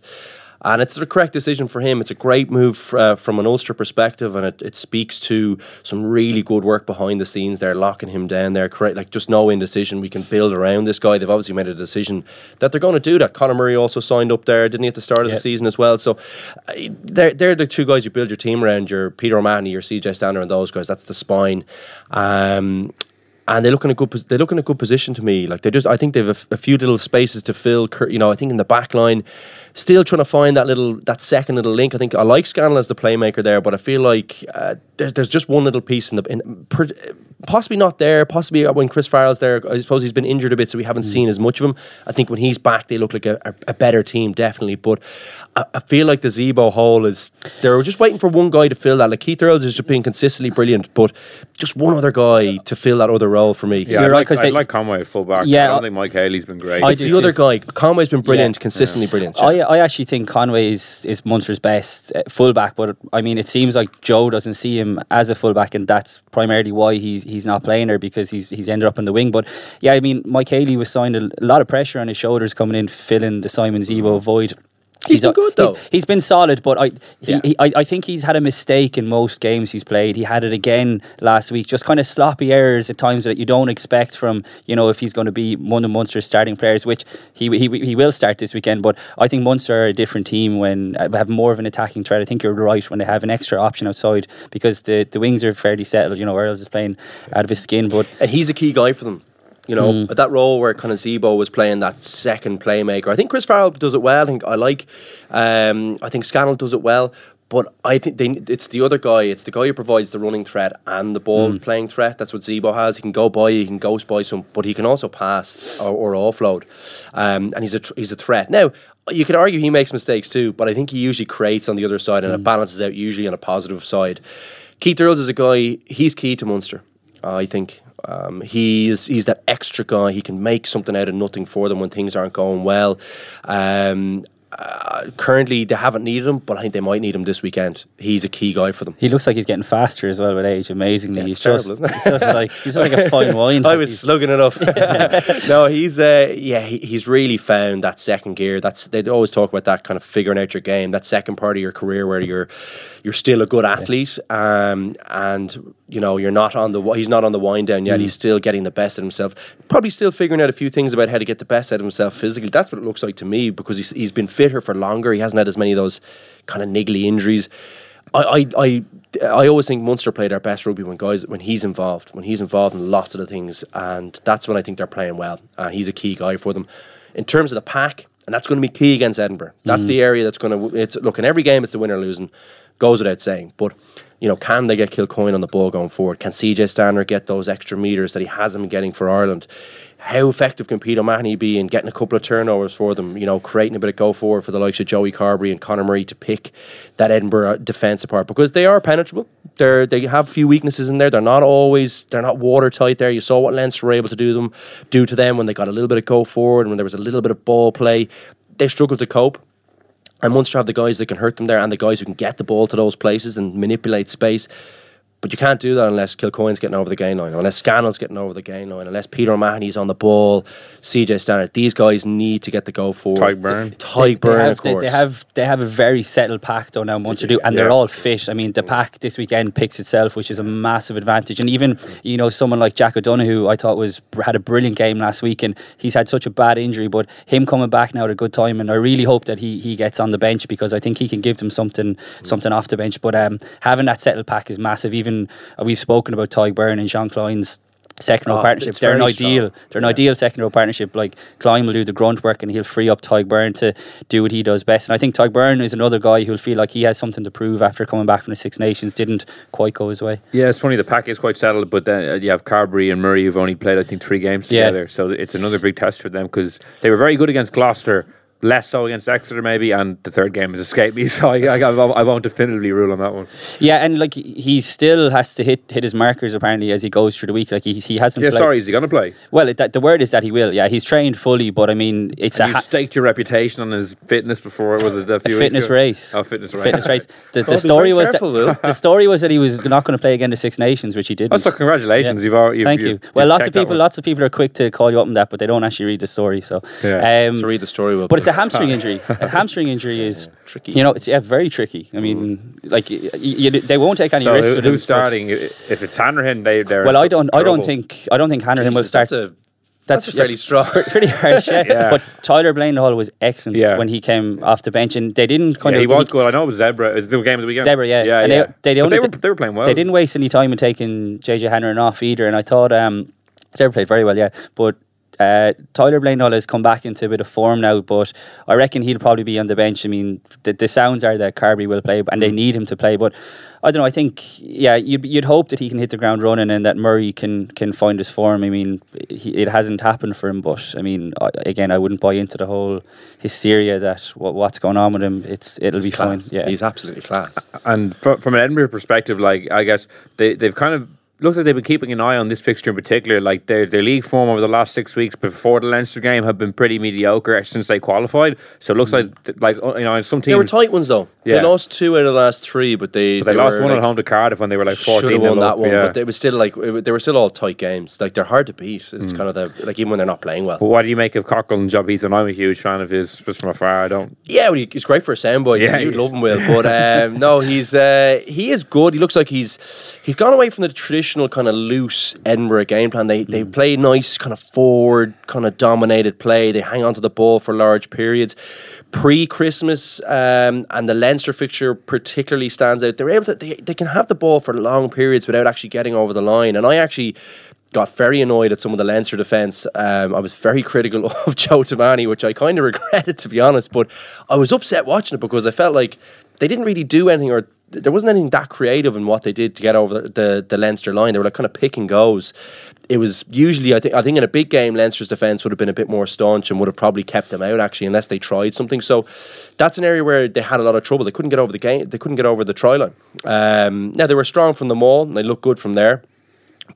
And it's the correct decision for him. It's a great move uh, from an Ulster perspective, and it, it speaks to some really good work behind the scenes there, locking him down there. Correct, like just no indecision. We can build around this guy. They've obviously made a decision that they're going to do that. Conor Murray also signed up there, didn't he, at the start of Yeah. the season as well? So uh, they're, they're the two guys you build your team around. Your Peter O'Mahony, your CJ Stander, and those guys. That's the spine. Um, and they look in a good they look in a good position to me. Like they just, I think they've a, few little spaces to fill. You know, I think in the back line, still trying to find that little that second little link. I think I like Scannell as the playmaker there, but I feel like uh, there's there's just one little piece in the in, possibly not there. Possibly when Chris Farrell's there, I suppose he's been injured a bit, so we haven't seen as much of him. I think when he's back, they look like a, a better team, definitely. But I, I feel like the Zebo hole is they're just waiting for one guy to fill that. Like Keith Earls is just being consistently brilliant, but just one other guy to fill that other role for me. Yeah, You're I'd, right, like, 'cause I'd they- like Conway at full back. Yeah, I don't think Mike Haley's been great. I It's do the other too. guy. Conway's been brilliant, Yeah. consistently brilliant. I, I actually think Conway is, is Munster's best uh, fullback, but I mean, it seems like Joe doesn't see him as a fullback, and that's primarily why he's he's not playing there because he's he's ended up in the wing. But yeah, I mean, Mike Haley was signed a, a lot of pressure on his shoulders coming in, filling the Simon Zebo void. He's been good, though. He's, he's been solid, but I, he, Yeah. he, I, I think he's had a mistake in most games he's played. He had it again last week. Just kind of sloppy errors at times that you don't expect from you know if he's going to be one of Munster's starting players, which he he, he will start this weekend. But I think Munster are a different team when uh, have more of an attacking threat. I think you're right when they have an extra option outside because the the wings are fairly settled. You know, Earls is playing out of his skin, but and he's a key guy for them. You know, Mm. that role where kind of Zebo was playing that second playmaker. I think Chris Farrell does it well. I think I like. Um, I think Scannell does it well. But I think they, it's the other guy. It's the guy who provides the running threat and the ball Mm. playing threat. That's what Zebo has. He can go by, he can ghost by some, but he can also pass or, or offload. Um, and he's a tr- he's a threat. Now you could argue he makes mistakes too, but I think he usually creates on the other side and Mm. it balances out usually on a positive side. Keith Earls is a guy. He's key to Munster. I think um, he's he's that extra guy. He can make something out of nothing for them when things aren't going well. Um, Uh, currently, they haven't needed him, but I think they might need him this weekend. He's a key guy for them. He looks like he's getting faster as well with age. Amazingly, Yeah, he's it's just he's just like he's just like a fine wine. I was he's- slugging it up. no, he's uh, yeah, he, he's really found that second gear. That's they always talk about that kind of figuring out your game, that second part of your career where you're you're still a good athlete, um, and you know you're not on the he's not on the wind down yet. He's still getting the best of himself. Probably still figuring out a few things about how to get the best out of himself physically. That's what it looks like to me because he's he's been fitter for longer. He hasn't had as many of those kind of niggly injuries. I, I, I, I always think Munster played their best rugby when guys when he's involved, when he's involved in lots of the things, and that's when I think they're playing well. Uh, he's a key guy for them. In terms of the pack, and that's going to be key against Edinburgh. That's the area that's going to. It's look in every game. It's the winner losing, goes without saying. But you know, can they get Kilcoyne on the ball going forward? Can CJ Stander get those extra meters that he hasn't been getting for Ireland? How effective can Peter O'Mahony be in getting a couple of turnovers for them? You know, creating a bit of go forward for the likes of Joey Carbery and Conor Murray to pick that Edinburgh uh, defence apart because they are penetrable. They're they have few weaknesses in there. They're not always they're not watertight there. You saw what Leinster were able to do them do to them when they got a little bit of go forward and when there was a little bit of ball play. They struggled to cope. And Munster have the guys that can hurt them there and the guys who can get the ball to those places and manipulate space. But you can't do that unless Kilcoyne's getting over the gain line, unless Scannell's getting over the gain line, unless Peter O'Mahony's on the ball, CJ Stander. These guys need to get the go forward. Tadhg Beirne. Tadhg they Beirne, have, of course. they have they have a very settled pack though now Munster do and they're all fit. I mean the pack this weekend picks itself, which is a massive advantage. And even you know someone like Jack O'Donoghue, I thought was had a brilliant game last week, and he's had such a bad injury, but him coming back now at a good time, and I really hope that he he gets on the bench because I think he can give them something something off the bench. But um, having that settled pack is massive. Even we've spoken about Tadhg Beirne and Jean Kleyn's. Second row Oh, partnership, they're an ideal. strong. They're an ideal second row partnership. Like Klein will do the grunt work and he'll free up Tadhg Beirne to do what he does best. And I think Tadhg Beirne is another guy who'll feel like he has something to prove after coming back from the Six Nations. Didn't quite go his way. Yeah, it's funny. The pack is quite settled, but then uh, you have Carbery and Murray who've only played, I think, three games together. Yeah. So it's another big test for them because they were very good against Gloucester, less so against Exeter, maybe. And the third game has escaped me, so I, I, I won't definitively rule on that one. Yeah, and like he still has to hit hit his markers apparently as he goes through the week. Like he he hasn't. Yeah, played- sorry, is he going to play? Well, it, that, the word is that he will. Yeah, he's trained fully, but I mean, it's And a you ha- staked your reputation on his fitness before, it was it a few weeks fitness ago? race. Oh, fitness race. fitness race. The, the story was careful, that, the story was that he was not going to play again the Six Nations, which he didn't. Oh, so congratulations. Yeah. You've, al- you've Thank you've- you. you've Well, lots of people, lots of people are quick to call you up on that, but they don't actually read the story. So, Yeah. um, So read the story, Will. but it's a please. Hamstring injury. A hamstring injury is tricky. You know, it's yeah, very tricky. I mean, like y- y- y- they won't take any So risks. who, who's starting? If it's Hanrahan, they they're Well, in I don't. I don't think. I don't think Hanrahan will start. That's a that's, a yeah, strong. pretty harsh. Yeah. Yeah. But Tyler Bleyendaal was excellent Yeah. when he came off the bench, and they didn't kind Yeah, of. he was good. I know it was Zebre. It was the game of the weekend. Zebre, yeah. yeah, And yeah. they- they But only were did- they were playing well. They didn't waste any time in taking JJ Hanrahan off either, and I thought um, Zebre played very well, yeah. But uh, Tyler Bleyendaal has come back into a bit of form now, but I reckon he'll probably be on the bench. I mean, the, the sounds are that Carby will play, and they Mm. need him to play. But I don't know. I think, yeah, you'd, you'd hope that he can hit the ground running and that Murray can can find his form. I mean, he, it hasn't happened for him, but I mean, I, again, I wouldn't buy into the whole hysteria that what, what's going on with him. It's it'll be fine. Yeah, He's absolutely class. And from, from an Edinburgh perspective, like I guess they they've kind of looks like they've been keeping an eye on this fixture in particular. Like their their league form over the last six weeks before the Leinster game have been pretty mediocre since they qualified. So it looks like like uh, you know some teams They were tight ones though. Yeah. They lost two out of the last three, but they but they, lost were, one like, at home to Cardiff when they were like Should fourteen. have won that up, one, yeah. but it was still like it, they were still all tight games. Like they're hard to beat. It's kind of the like even when they're not playing well. But what do you make of and Job Heath? And I'm a huge fan of his just from afar. I don't. Yeah, well, he's great for a soundbite. Yeah, you'd love him, Will. But um, no, he's uh, he is good. He looks like he's he's gone away from the traditional kind of loose Edinburgh game plan. They they play nice, kind of forward, kind of dominated play. They hang on to the ball for large periods. Pre Christmas um, and the Leinster fixture particularly stands out. They're able to they, they can have the ball for long periods without actually getting over the line. And I actually got very annoyed at some of the Leinster defence. Um, I was very critical of Joe Tomane, which I kind of regretted to be honest. But I was upset watching it because I felt like they didn't really do anything, or there wasn't anything that creative in what they did to get over the, the, Leinster line. They were like kind of pick and goes. It was usually, I think, I think in a big game, Leinster's defence would have been a bit more staunch and would have probably kept them out actually, unless they tried something. So that's an area where they had a lot of trouble. They couldn't get over the game. They couldn't get over the try line. Um, now they were strong from the maul and they looked good from there.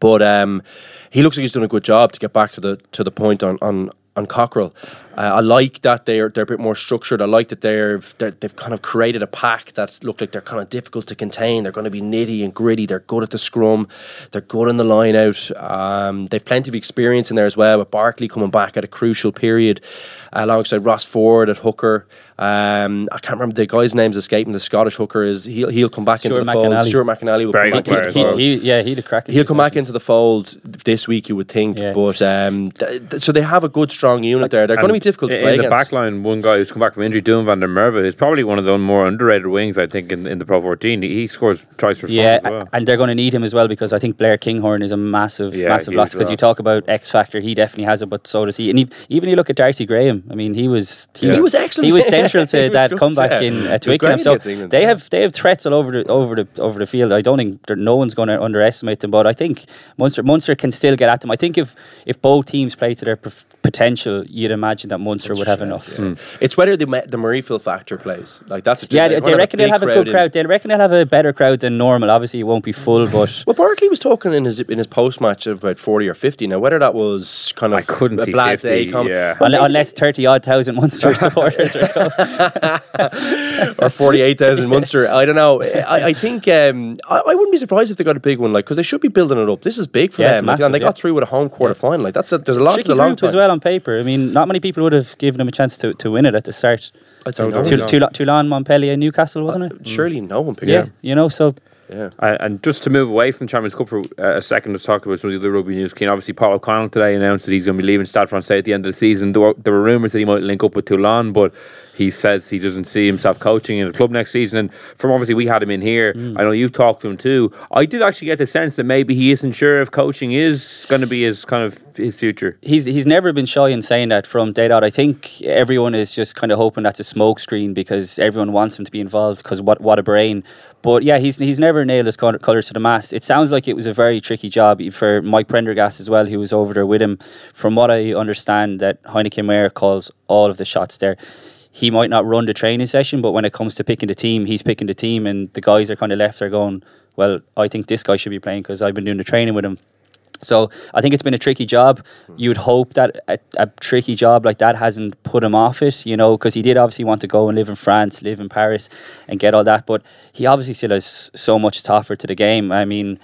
But um, he looks like he's done a good job to get back to the to the point on on on Cockerill. Uh, I like that they're they're a bit more structured. I like that they're, they're they've kind of created a pack that look like they're kind of difficult to contain. They're going to be nitty and gritty. They're good at the scrum. They're good in the line out. Um, they've plenty of experience in there as well. With Barclay coming back at a crucial period, alongside Ross Ford at hooker. Um, I can't remember the guy's name's escaping. The Scottish hooker is he'll he'll come back Stuart into the fold. McInally. Stuart McInally will Very come good back into the He, fold. he, yeah, he'd a cracking. He'll come back into the fold this week, you would think. Yeah. But um, th- th- so they have a good, strong unit there. They're going to be And difficult to in play the against. back line, one guy who's come back from injury, Duhan van der Merwe, is probably one of the more underrated wings, I think, in, in the Pro 14. He, he scores tries for fun Yeah, as well. and they're going to need him as well because I think Blair Kinghorn is a massive, Yeah, massive loss. Because you talk about X Factor, he definitely has it, but so does he. And he, even you look at Darcy Graham. I mean, he was he, He was, was excellent. He was central to was that good, comeback yeah. in He uh, was Twickenham. So England, they yeah. have they have threats all over the over the over the field. I don't think no one's going to underestimate them, but I think Munster Munster can still get at them. I think if if both teams play to their p- potential, you'd imagine that Munster would have enough. Yeah. It's whether the Ma- the Murrayfield factor plays. Like that's a Yeah, they're they, they reckon they'll have a good in- crowd. They reckon they'll have a better crowd than normal. Obviously, it won't be full, but Well, Barclay was talking in his in his post match of about forty or fifty. Now, whether that was kind of I couldn't a see blasé 50, comment- yeah. Well, unle- unless thirty odd thousand Munster supporters or 48,000 Munster. I don't know. I, I think um, I, I wouldn't be surprised if they got a big one, like because they should be building it up. This is big for Yeah, it's them, like, massive, and they yeah. got through with a home quarter final. Like that's a, there's a lot. tricky There's a long time. as well on paper. I mean, not many people would have given them a chance to, to win it at the start. I'd say no. Toulon, Toulon, Montpellier, Newcastle, wasn't it? Uh, surely mm. no one picked Yeah, you know. So Yeah. Uh, and just to move away from Champions Cup for uh, a second, let's talk about some of the other rugby news. Cian, obviously, Paul O'Connell today announced that he's going to be leaving Stade Francais at the end of the season. There were, there were rumours that he might link up with Toulon, but he says he doesn't see himself coaching in the club next season. And from obviously, we had him in here. I know you've talked to him too. I did actually get the sense that maybe he isn't sure if coaching is going to be his kind of his future. he's he's never been shy in saying that from day dot. I think everyone is just kind of hoping that's a smokescreen because everyone wants him to be involved because what what a brain. But yeah, he's he's never nailed his colours to the mast. It sounds like it was a very tricky job for Mike Prendergast as well, who was over there with him. From what I understand, that Heyneke Meyer calls all of the shots there. He might not run the training session, but when it comes to picking the team, he's picking the team, and the guys are kind of left there going, "Well, I think this guy should be playing because I've been doing the training with him." So I think it's been a tricky job. Hmm. You would hope that a, a tricky job like that hasn't put him off it, you know, because he did obviously want to go and live in France, live in Paris, and get all that. But he obviously still has so much to offer to the game. I mean,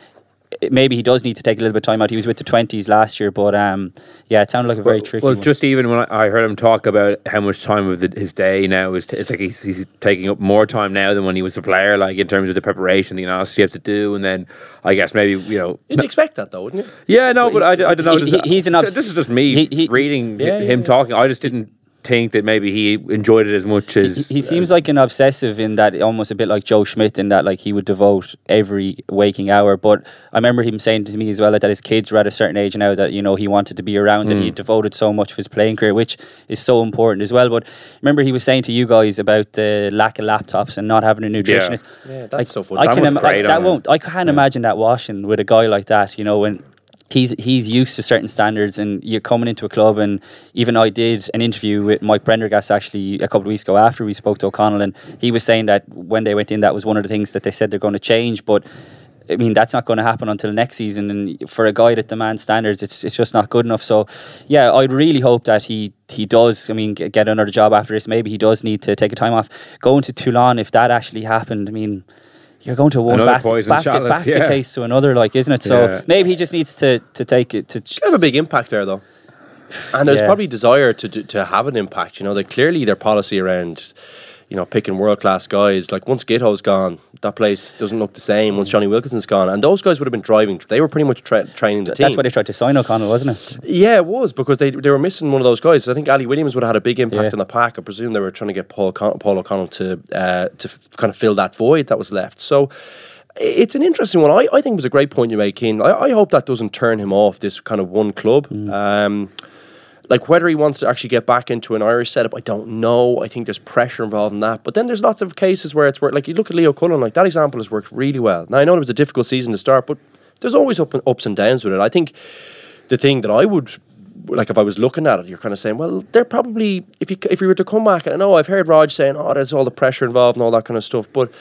maybe he does need to take a little bit of time out. He was with the twenties last year, but um, yeah, it sounded like a very tricky. Well, one. just even when I I heard him talk about how much time of the, his day now is, t- it's like he's, he's taking up more time now than when he was a player, like in terms of the preparation, the analysis you have to do, and then I guess maybe you know. You'd expect that though, wouldn't you? Yeah, no, but I, I don't know. He- This- he's an obs- this is just me he- he- reading Yeah, him yeah. talking. I just didn't think that maybe he enjoyed it as much as he, he seems like an obsessive in that almost a bit like Joe Schmidt in that like he would devote every waking hour. But I remember him saying to me as well that his kids were at a certain age now that you know he wanted to be around and he Mm. devoted so much of his playing career, which is so important as well. But remember he was saying to you guys about the lack of laptops and not having a nutritionist. Yeah, that's Like, so funny. I That can must ima- grate I, that won't. I can't imagine that washing with a guy like that. You know when. He's he's used to certain standards, and you're coming into a club. And even I did an interview with Mike Prendergast actually a couple of weeks ago after we spoke to O'Connell, and he was saying that when they went in, that was one of the things that they said they're going to change. But I mean, that's not going to happen until next season. And for a guy that demands standards, it's it's just not good enough. So, yeah, I'd really hope that he he does. I mean, get another job after this. Maybe he does need to take a time off. Going to Toulon, if that actually happened, I mean. You're going to one Another basket, basket, chalice, basket yeah. case to another, like, isn't it? So Yeah. maybe he just needs to, to take it to. Could have a big impact there though. And there's Yeah. probably desire to to have an impact. You know, they clearly their policy around, you know, picking world class guys. Like once Giteau's gone, that place doesn't look the same. Once Jonny Wilkinson's gone, and those guys would have been driving. They were pretty much tra- training the team. That's why they tried to sign O'Connell, wasn't it? Yeah, it was because they they were missing one of those guys. I think Ali Williams would have had a big impact Yeah. on the pack. I presume they were trying to get Paul Con- Paul O'Connell to uh, to f- kind of fill that void that was left. So it's an interesting one. I, I think it was a great point you made, Cian. I, I hope that doesn't turn him off this kind of one club. Um, like whether he wants to actually get back into an Irish setup, I don't know. I think there's pressure involved in that. But then there's lots of cases where it's worked. Like you look at Leo Cullen, like that example has worked really well. Now I know it was a difficult season to start, but there's always up and, ups and downs with it. I think the thing that I would like if I was looking at it, you're kind of saying, well, they're probably if you if you were to come back, and I know I've heard Raj saying, oh, there's all the pressure involved and all that kind of stuff, but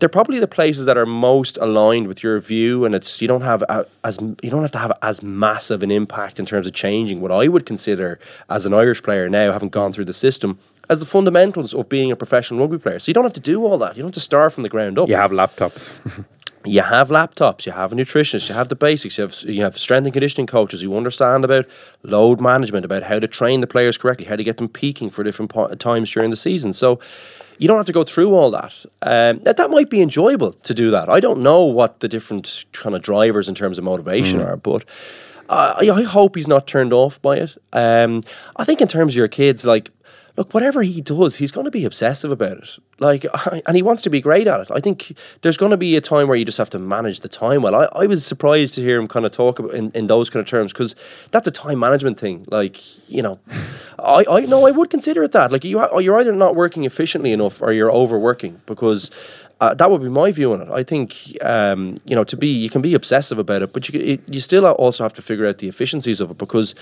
they're probably the places that are most aligned with your view, and it's you don't have a, as you don't have to have as massive an impact in terms of changing what I would consider as an Irish player now, having gone through the system, as the fundamentals of being a professional rugby player. So you don't have to do all that. You don't have to start from the ground up. You have laptops. you have laptops, you have a nutritionist, you have the basics, you have you have strength and conditioning coaches who understand about load management, about how to train the players correctly, how to get them peaking for different po- times during the season. So you don't have to go through all that. Um, that, that might be enjoyable to do that. I don't know what the different kind of drivers in terms of motivation are, but. I I hope he's not turned off by it. Um, I think in terms of your kids, like look, whatever he does, he's going to be obsessive about it. Like, and he wants to be great at it. I think there's going to be a time where you just have to manage the time well. I, I was surprised to hear him kind of talk about in, in those kind of terms because that's a time management thing. Like, you know, I, I no, I would consider it that. Like, you you're either not working efficiently enough or you're overworking because uh, that would be my view on it. I think um, you know to be you can be obsessive about it, but you it, you still also have to figure out the efficiencies of it because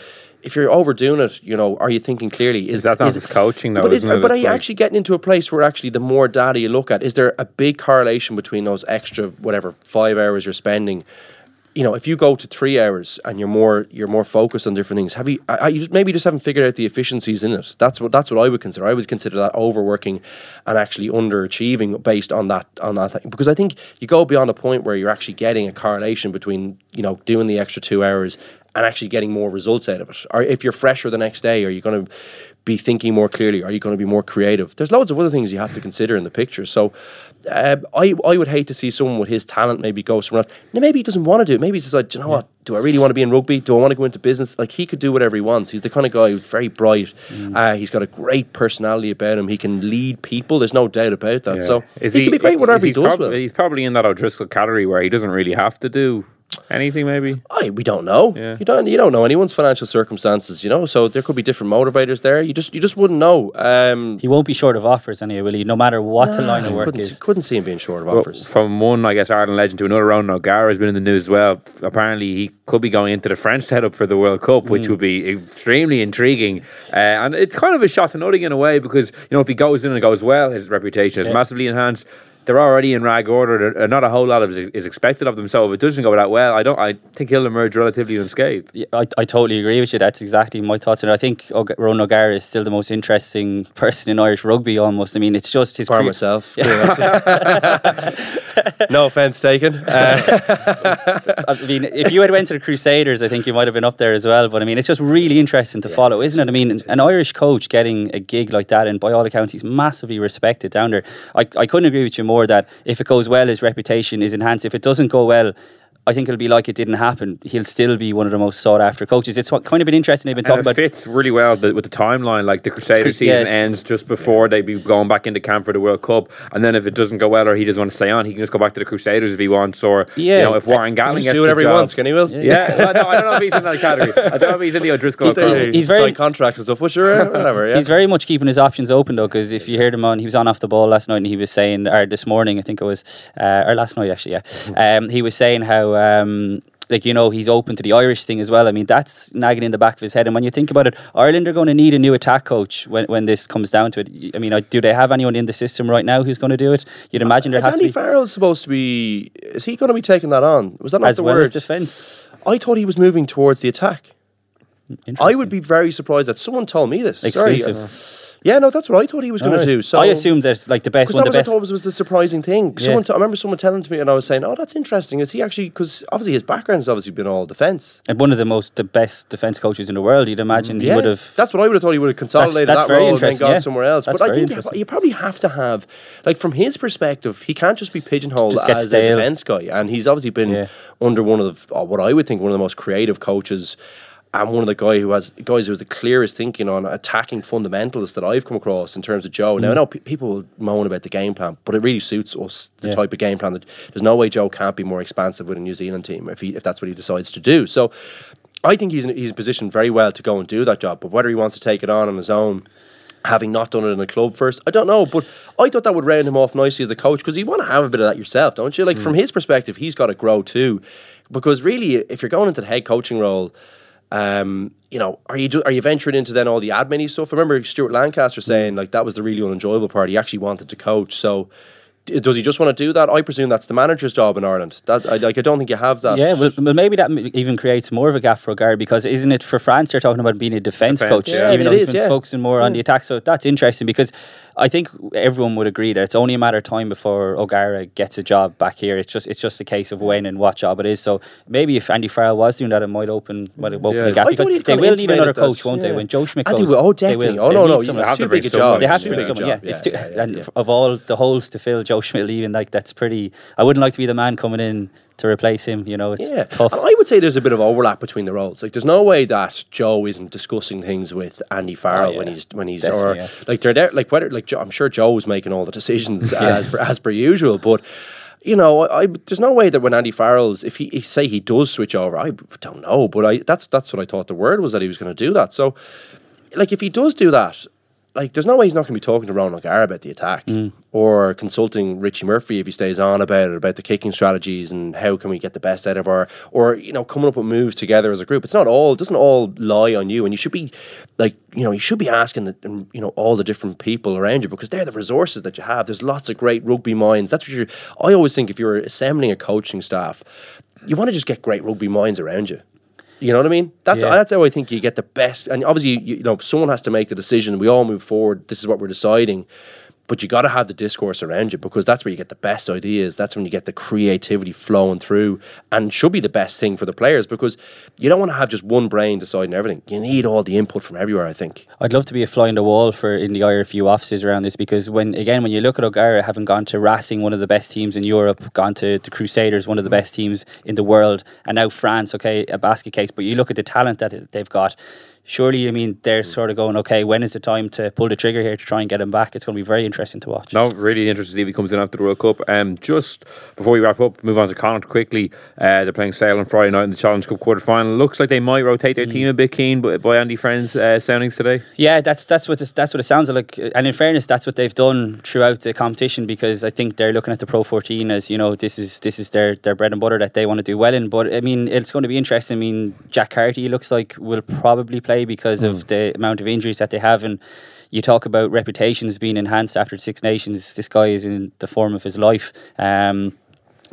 if you're overdoing it, you know, are you thinking clearly? Is that not is coaching, though, But, is, but are you like- actually getting into a place where actually the more data you look at, is there a big correlation between those extra whatever five hours you're spending? You know, if you go to three hours and you're more you're more focused on different things, have you? I, I- you just maybe just haven't figured out the efficiencies in it. That's what that's what I would consider. I would consider that overworking and actually underachieving based on that on that thing. Because I think you go beyond a point where you're actually getting a correlation between you know doing the extra two hours and actually getting more results out of it. Or if you're fresher the next day, are you going to be thinking more clearly? Are you going to be more creative? There's loads of other things you have to consider in the picture. So uh, I I would hate to see someone with his talent maybe go somewhere else. Now, maybe he doesn't want to do it. Maybe he's just like, "Do you know what? Do I really want to be in rugby? Do I want to go into business? Like he could do whatever he wants. He's the kind of guy who's very bright. Uh, he's got a great personality about him. He can lead people. There's no doubt about that. Yeah. So Is he, can be great whatever he does. prob- well. He's probably in that O'Driscoll category where he doesn't really have to do anything. Maybe I, we don't know. Yeah. You don't. You don't know anyone's financial circumstances. You know, so there could be different motivators there. You just, you just wouldn't know. Um, He won't be short of offers anyway, will he? No matter what the line of work couldn't, is. couldn't see him being short of Well, offers. from one, I guess, Ireland legend to another, Ronan O'Gara has been in the news as well. Apparently, he could be going into the French setup for the World Cup, Mm. which would be extremely intriguing. Uh, and it's kind of a shot to nothing in a way because, you know, if he goes in and goes well, his reputation is Yeah. massively enhanced. They're already in rag order. There- Not a whole lot of is, is expected of them. So if it doesn't go that well, I don't. I think he'll emerge relatively unscathed. Yeah, I, I totally agree with you. That's exactly my thoughts. And I think Ron O'Gara is still the most interesting person in Irish rugby almost. I mean, it's just his Bar career- myself. no offense taken. Uh, I mean, if you had went to the Crusaders, I think you might have been up there as well. But I mean, it's just really interesting to follow, isn't it? I mean, an Irish coach getting a gig like that, and by all accounts, he's massively respected down there. I, I couldn't agree with you more that if it goes well, his reputation is enhanced. If it doesn't go well, I think it'll be like it didn't happen. He'll still be one of the most sought after coaches. It's what, kind of been interesting. They've been talking And it about fits really well with the, with the timeline. Like the Crusader season yes. ends just before they'd be going back into camp for the World Cup, and then if it doesn't go well or he doesn't want to stay on, he can just go back to the Crusaders if he wants. Or Yeah. you know, if Warren Gatland just gets do the whatever he job- wants, can he? Will? Yeah, well, no, I don't know if he's in that category. I don't know if he's in the O'Driscoll. He's, category. he's very- signed contracts and stuff, but sure, whatever. Yeah. He's very much keeping his options open though, because if you heard him on, he was on off the ball last night, and he was saying, or this morning, I think it was, uh, or last night actually, yeah, um, he was saying how. Um, like you know, he's open to the Irish thing as well. I mean, that's nagging in the back of his head. And when you think about it, Ireland are going to need a new attack coach when, when this comes down to it. I mean, uh, do they have anyone in the system right now who's going to do it? You'd imagine there Is has to Andy be Farrell supposed to be? Is he going to be taking that on? Was that not as the well word? as defence. I thought he was moving towards the attack. I would be very surprised that someone told me this. Sorry. Yeah, no, that's what I thought he was going to do. So I assumed that like the best Because one, that the was, I best. thought was, was the surprising thing. Someone, t- I remember someone telling to me, and I was saying, "Oh, that's interesting." Is he actually? Because obviously his background background's obviously been all defence. and one of the most the best defence coaches in the world. You'd imagine he would have. That's what I would have thought. He would have consolidated that's that very role and then gone yeah. somewhere else. That's but I think you, probably have to have, like, from his perspective, he can't just be pigeonholed Just as stale. a defence guy. And he's obviously been Yeah. under one of the, uh, what I would think one of the most creative coaches. And one of the guy who has guys who has the clearest thinking on attacking fundamentals that I've come across in terms of Joe. Now I mm. know pe- people moan about the game plan, but it really suits us the Yeah. type of game plan that there's no way Joe can't be more expansive with a New Zealand team if he if that's what he decides to do. So I think he's in, he's positioned very well to go and do that job. But whether he wants to take it on on his own, having not done it in a club first, I don't know. But I thought that would round him off nicely as a coach because you want to have a bit of that yourself, don't you? Like from mm. his perspective, he's got to grow too, because really, if you're going into the head coaching role. Um, you know, are you do, are you venturing into then all the admin stuff? I remember Stuart Lancaster saying like that was the really unenjoyable part. He actually wanted to coach, so D- Does he just want to do that? I presume that's the manager's job in Ireland. That I, like, I don't think you have that. Yeah, well, well, maybe that m- even creates more of a gap for O'Gara because isn't it for France? They're talking about being a defence coach, yeah. even though he's is, been yeah. focusing more on the attack. So that's interesting because I think everyone would agree that it's only a matter of time before O'Gara gets a job back here. It's just it's just a case of when and what job it is. So maybe if Andy Farrell was doing that, it might open might open Yeah. a gap because they will need another intimated that, coach, won't they? When Joe Schmidt I goes, think we- oh, they will. definitely. Oh, They no, no, someone. you have have to too bring big a someone. job. They have to bring big someone, job. yeah. It's too, yeah, and yeah. of all the holes to fill, Joe Schmidt leaving, like that's pretty. I wouldn't like to be the man coming in to replace him. You know, it's Yeah, tough. And I would say there's a bit of overlap between the roles. Like, there's no way that Joe isn't discussing things with Andy oh, Farrell Oh, when he's when he's Definitely, or yeah. like they're there. Like whether like Joe, I'm sure Joe's making all the decisions as per, as per usual, but. You know, I, I there's no way that when Andy Farrell's if he, he say he does switch over, I don't know, but I that's that's what I thought the word was that he was going to do that. So, like if he does do that, like there's no way he's not going to be talking to Ron O'Gara about the attack Mm. or consulting Richie Murphy if he stays on about it about the kicking strategies and how can we get the best out of our or you know coming up with moves together as a group. It's not all it doesn't all lie on you, and you should be like you know you should be asking the, you know all the different people around you because they're the resources that you have. There's lots of great rugby minds. That's what you're. I always think if you're assembling a coaching staff, you want to just get great rugby minds around you. You know what I mean? That's Yeah. that's how I think you get the best. And obviously, you, you know, someone has to make the decision. We all move forward. This is what we're deciding. But you got to have the discourse around you because that's where you get the best ideas. That's when you get the creativity flowing through, and should be the best thing for the players because you don't want to have just one brain deciding everything. You need all the input from everywhere. I think. I'd love to be a fly on the wall for in the IRFU offices around this because when again when you look at O'Gara having gone to Racing, one of the best teams in Europe, gone to the Crusaders, one of the best teams in the world, and now France, okay, a basket case. But you look at the talent that they've got. Surely, I mean, they're sort of going, okay, when is the time to pull the trigger here to try and get him back? It's going to be very interesting to watch. No, really interesting to see if he comes in after the World Cup. Um, just before we wrap up, move on to Connacht quickly. Uh, they're playing Sale on Friday night in the Challenge Cup quarter final. Looks like they might rotate their team a bit Cian, but by Andy Friend's uh, soundings today. Yeah, that's that's what this, that's what it sounds like. And in fairness, that's what they've done throughout the competition because I think they're looking at the Pro 14 as you know this is this is their their bread and butter that they want to do well in. But I mean, it's going to be interesting. I mean, Jack Carty looks like will probably play because of the amount of injuries that they have and. You talk about reputations being enhanced after the Six Nations. This guy is in the form of his life. Um,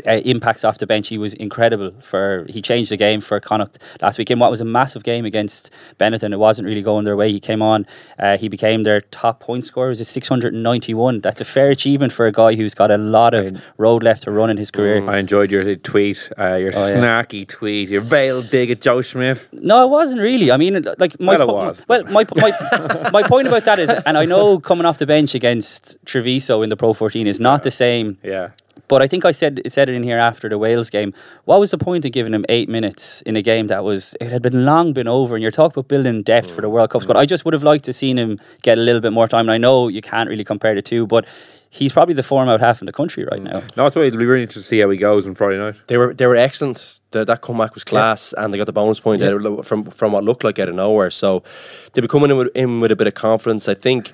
uh, impacts off the bench. He was incredible for. He changed the game for Connacht last week in what was a massive game against Benetton. It wasn't really going their way. He came on. Uh, he became their top point scorer. It was a six hundred and ninety-one. That's a fair achievement for a guy who's got a lot of road left to run in his career. I enjoyed your tweet, uh, your Oh, yeah. snarky tweet, your veiled dig at Joe Schmidt. No, it wasn't really. I mean, like my Well, it po- was. well, my my my point about that is, and I know coming off the bench against Treviso in the Pro 14 is not the same. Yeah. But I think I said said it in here after the Wales game. What was the point of giving him eight minutes in a game that was it had been long been over? And you're talking about building depth for the World Cups, mm. but I just would have liked to seen him get a little bit more time. And I know you can't really compare the two, but he's probably the form out half in the country right mm. now. No, that's why it'll be really interesting to see how he goes on Friday night. They were they were excellent. The, that comeback was class, and they got the bonus point out of- from from what looked like out of nowhere. So they be coming in with, in with a bit of confidence. I think.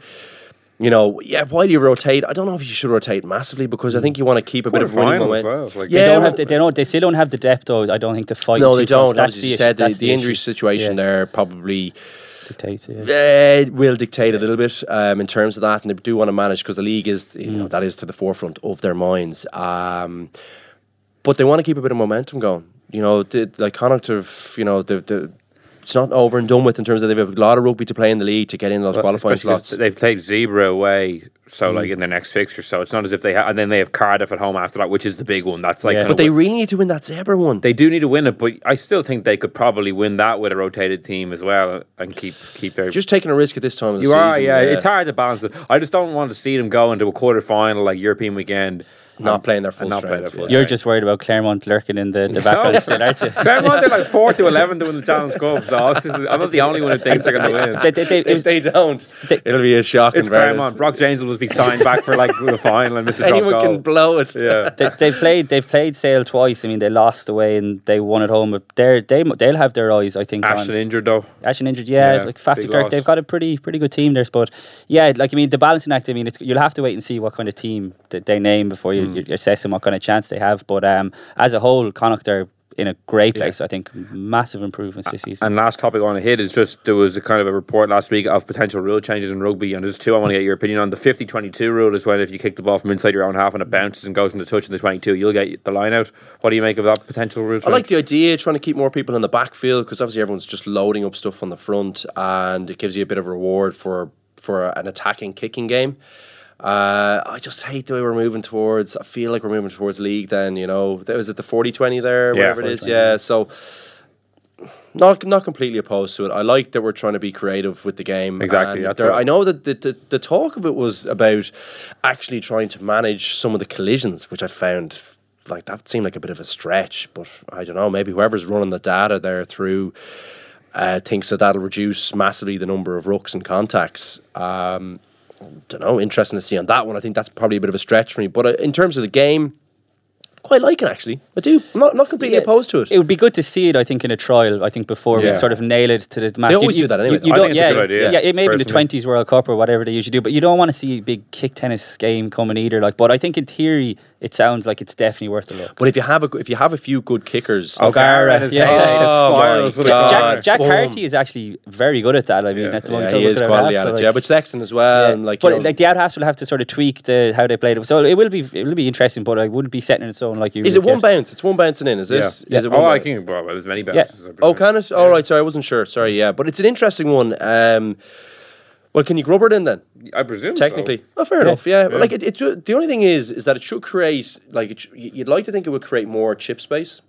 You know, yeah. While you rotate, I don't know if you should rotate massively because I think you want to keep a bit of running Quarterfinal as momentum. well. Like, They Yeah, don't well- have the, they don't they still don't have the depth though. I don't think to fight. No, they don't. That's As the you issue. said, the, That's the injury issue. situation Yeah. there probably Dictates it, yeah. uh, will dictate a little bit um, in terms of that, and they do want to manage because the league is, you Mm. know, that is to the forefront of their minds. Um, but they want to keep a bit of momentum going. You know, the, like Connacht have, you know, the, the, it's not over and done with in terms of they have a lot of rugby to play in the league to get in those qualifying slots. They've played Zebre away, so Mm. like in their next fixture. So it's not as if they ha- and then they have Cardiff at home after that, which is the big one. That's like, Yeah. But they what- really need to win that Zebre one. they do need to win it, but I still think they could probably win that with a rotated team as well and keep keep their. just taking a risk at this time of the you season. are, yeah, It's hard to balance it. I just don't want to see them go into a quarter final like European weekend, Not and- playing their full not play strength, their full. You're strength. just worried about Clermont lurking in the, the back of the still, aren't you? Clermont, they're like four to eleven to win the Challenge Cup, so I'm not the only one who thinks they're going to win. They- they- they- If they don't, they- it'll be a shock. It's in fairness. Clermont. Brock James will just be signed back for like the final and miss a drop Anyone goal. can blow it. yeah. they, they've played they've played Sale twice. I mean, they lost away and they won at home. But they're, they they'll have their eyes, I think. Ashton on injured though. Ashton injured, yeah. Yeah, like Faf de big Klerk, loss. they've got a pretty pretty good team there. But yeah, like I mean, the balancing act. I mean, it's, you'll have to wait and see what kind of team that they name before you, Hmm. you're assessing what kind of chance they have. But um, as a whole, Connacht are in a great place. I think massive improvements this season. And last topic I want to hit is just there was a kind of a report last week of potential rule changes in rugby, and there's two I want to get your opinion on. The 50 22 rule is when if you kick the ball from inside your own half and it bounces and goes into touch in the 22, you'll get the line out. What do you make of that potential rule change? I like the idea trying to keep more people in the backfield because obviously everyone's just loading up stuff on the front, and it gives you a bit of reward for for an attacking kicking game. Uh, I just hate the way we're moving towards. I feel like we're moving towards league. Then you know, there was it the 40-20 there, Yeah, whatever it is. 40-20, Yeah, so not not completely opposed to it. I like that we're trying to be creative with the game. Exactly, there- right. I know that the, the the talk of it was about actually trying to manage some of the collisions, which I found like that seemed like a bit of a stretch. But I don't know. Maybe whoever's running the data there through uh, thinks that that'll reduce massively the number of rucks and contacts. Um, don't know. Interesting to see on that one. I think that's probably a bit of a stretch for me. But uh, in terms of the game, quite like it actually. I do. I'm not not completely Yeah. opposed to it. It would be good to see it, I think, in a trial. I think before Yeah. we sort of nail it to the mass. always do that anyway, though. I don't, think it's a yeah, good idea, Yeah, it may be the twenties World Cup or whatever they usually do, but you don't want to see a big kick tennis game coming either. Like, but I think in theory, it sounds like it's definitely worth a look. But if you have a if you have a few good kickers, O'Gara, and yeah, head, yeah. Oh spirals my to the God. Jack, Jack Boom. Harty is actually very good at that. I mean, Yeah. at the yeah, he is quality at it. like- Yeah, but Sexton as well. Yeah. And like, but know, like the out halves will have to sort of tweak the how they played it. So it will be it will be interesting, but I wouldn't be setting in its own like you. is would it one get. bounce? It's one bouncing in, is it? Yeah. Is yeah. it one Oh, I bounce? think well, there's many bounces. I Oh, presume. can it? All right, sorry, I wasn't sure. Sorry, yeah, but it's an interesting one. Um, well, can you grub it in then? I presume so. Technically, oh, fair enough. Yeah, but like it, it, the only thing is, is that it should create like it sh- you'd like to think it would create more chip space.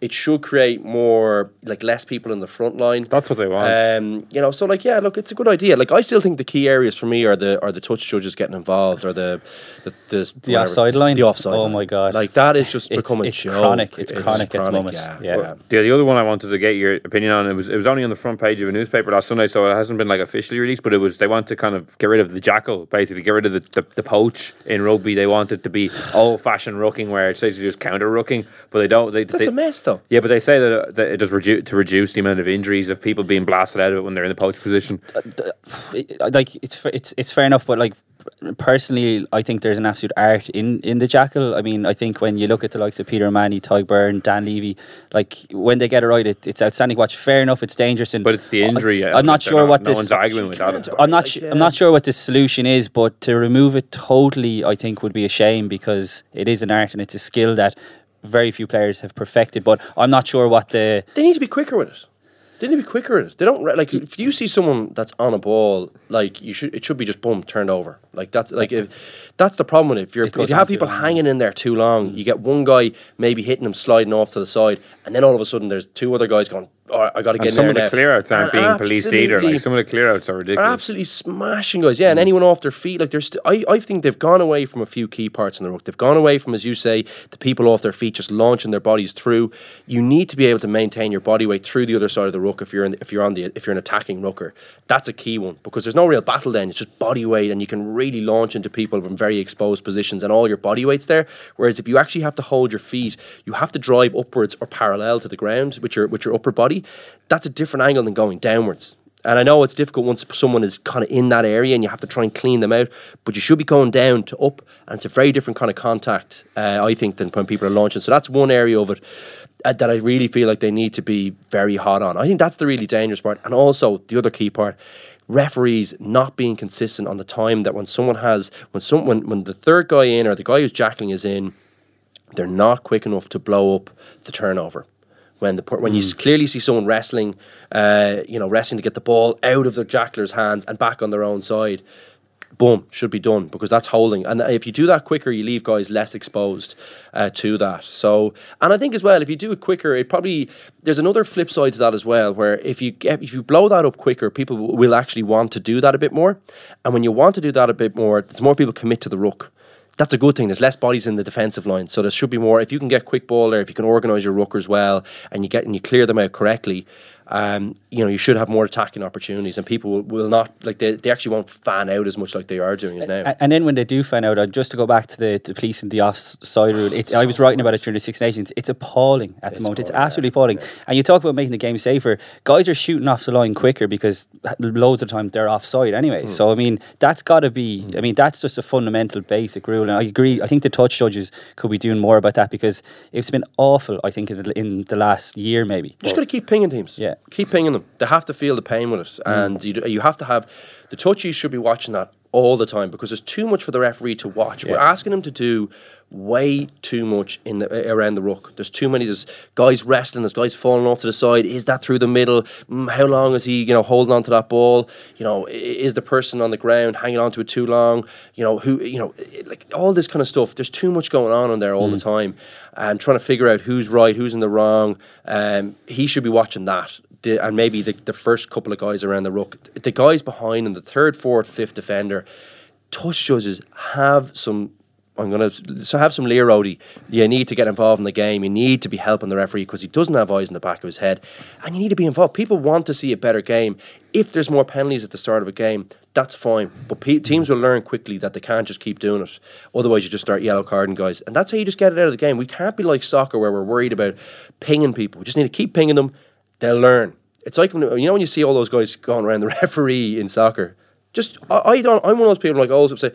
It should create more like less people in the front line. That's what they want. Um, you know, so like yeah, look, it's a good idea. Like I still think the key areas for me are the are the touch judges getting involved or the the the, The whatever. offside line? The offside. Oh line. my God. Like that is just It's- become a it's joke. chronic. It's chronic at the moment. Yeah, Yeah. yeah. The, the other one I wanted to get your opinion on it was it was only on the front page of a newspaper last Sunday, so it hasn't been like officially released. But it was they want to kind of get rid of the jackal, basically get rid of the, the, the poach in rugby. They want it to be old fashioned rucking, where it's basically just counter rucking, but they don't. They, That's they, a mess, though. Yeah, but they say that, uh, that it does reduce to reduce the amount of injuries of people being blasted out of it when they're in the poach position. like it's it's it's fair enough, but like personally, I think there's an absolute art in in the jackal. I mean, I think when you look at the likes of Peter Manny, Tyg Byrne, Dan Leavy, like when they get it right, it, it's outstanding. Watch, fair enough, it's dangerous, and But it's the injury. I, am not they're sure what no this. one's arguing with that. I'm not. I'm not sure what the solution is, but to remove it totally, I think would be a shame because it is an art and it's a skill that very few players have perfected. But I'm not sure what the They need to be quicker with it. They need to be quicker with it. They don't like if you see someone that's on a ball, like you should. It should be just boom turned over. Like that's like if that's the problem with it. If you're It if you have people hanging in there too long, you get one guy maybe hitting them sliding off to the side, and then all of a sudden there's two other guys going. Oh, I got to get And some of the now." clear outs aren't And being policed either. Like some of the clear outs are are ridiculous. absolutely smashing guys. Yeah, and hmm. anyone off their feet, like there's. St- I I think they've gone away from a few key parts in the ruck. They've gone away from, as you say, the people off their feet just launching their bodies through. You need to be able to maintain your body weight through the other side of the ruck if you're in, if you're on the if you're an attacking rucker. That's a key one because there's no real battle then. It's just body weight, and you can really launch into people from very exposed positions, and all your body weight's there. Whereas if you actually have to hold your feet, you have to drive upwards or parallel to the ground with your with your upper body. That's a different angle than going downwards. And I know it's difficult once someone is kind of in that area and you have to try and clean them out, but you should be going down to up, and it's a very different kind of contact, uh, I think, than when people are launching. So that's one area of it uh, that I really feel like they need to be very hot on. I think that's the really dangerous part. And also, the other key part, referees not being consistent on the time that when someone has, when, some, when, when the third guy in or the guy who's jackling is in, they're not quick enough to blow up the turnover. When the when you clearly see someone wrestling, uh, you know, wrestling to get the ball out of their jackler's hands and back on their own side, boom, should be done because that's holding. And if you do that quicker, you leave guys less exposed uh, to that. So, and I think as well, if you do it quicker, it probably there's another flip side to that as well, where if you get if you blow that up quicker, people will actually want to do that a bit more. And when you want to do that a bit more, there's more people commit to the ruck that's a good thing. There's less bodies in the defensive line, so there should be more. If you can get quick ball there, if you can organise your ruckers well, and you get and you clear them out correctly, um, you know, you should have more attacking opportunities, and people will, will not like they, they actually won't fan out as much like they are doing it now. And then when they do fan out, just to go back to the, the police and the offside rule, it, I was writing about it during the Six Nations. It's appalling at the moment. It's absolutely appalling. And you talk about making the game safer. Guys are shooting off the line quicker because loads of the time they're offside anyway. So I mean, that's got to be. I mean, that's just a fundamental basic rule. And I agree. I think the touch judges could be doing more about that because it's been awful. I think in the, in the last year maybe. just got to keep pinging teams. Yeah. Keep pinging them. They have to feel the pain with it, and you you have to have the touchies should be watching that all the time because there's too much for the referee to watch. We're asking him to do way too much in the around the ruck. There's too many. There's guys wrestling. There's guys falling off to the side. Is that through the middle? Mm, how long is he? You know, holding on to that ball? You know, is the person on the ground hanging on to it too long? You know, who? You know, like all this kind of stuff. There's too much going on in there all the time, and trying to figure out who's right, who's in the wrong. Um, he should be watching that. The, and maybe the, the first couple of guys around the ruck, the guys behind and the third, fourth, fifth defender, touch judges have some. I'm gonna so have some Learody. You need to get involved in the game. You need to be helping the referee because he doesn't have eyes in the back of his head, and you need to be involved. People want to see a better game. If there's more penalties at the start of a game, that's fine. But pe- teams will learn quickly that they can't just keep doing it. Otherwise, you just start yellow carding guys, and that's how you just get it out of the game. We can't be like soccer where we're worried about pinging people. We just need to keep pinging them. They'll learn. It's like you know when you see all those guys going around the referee in soccer. Just I, I don't. I'm one of those people like always say,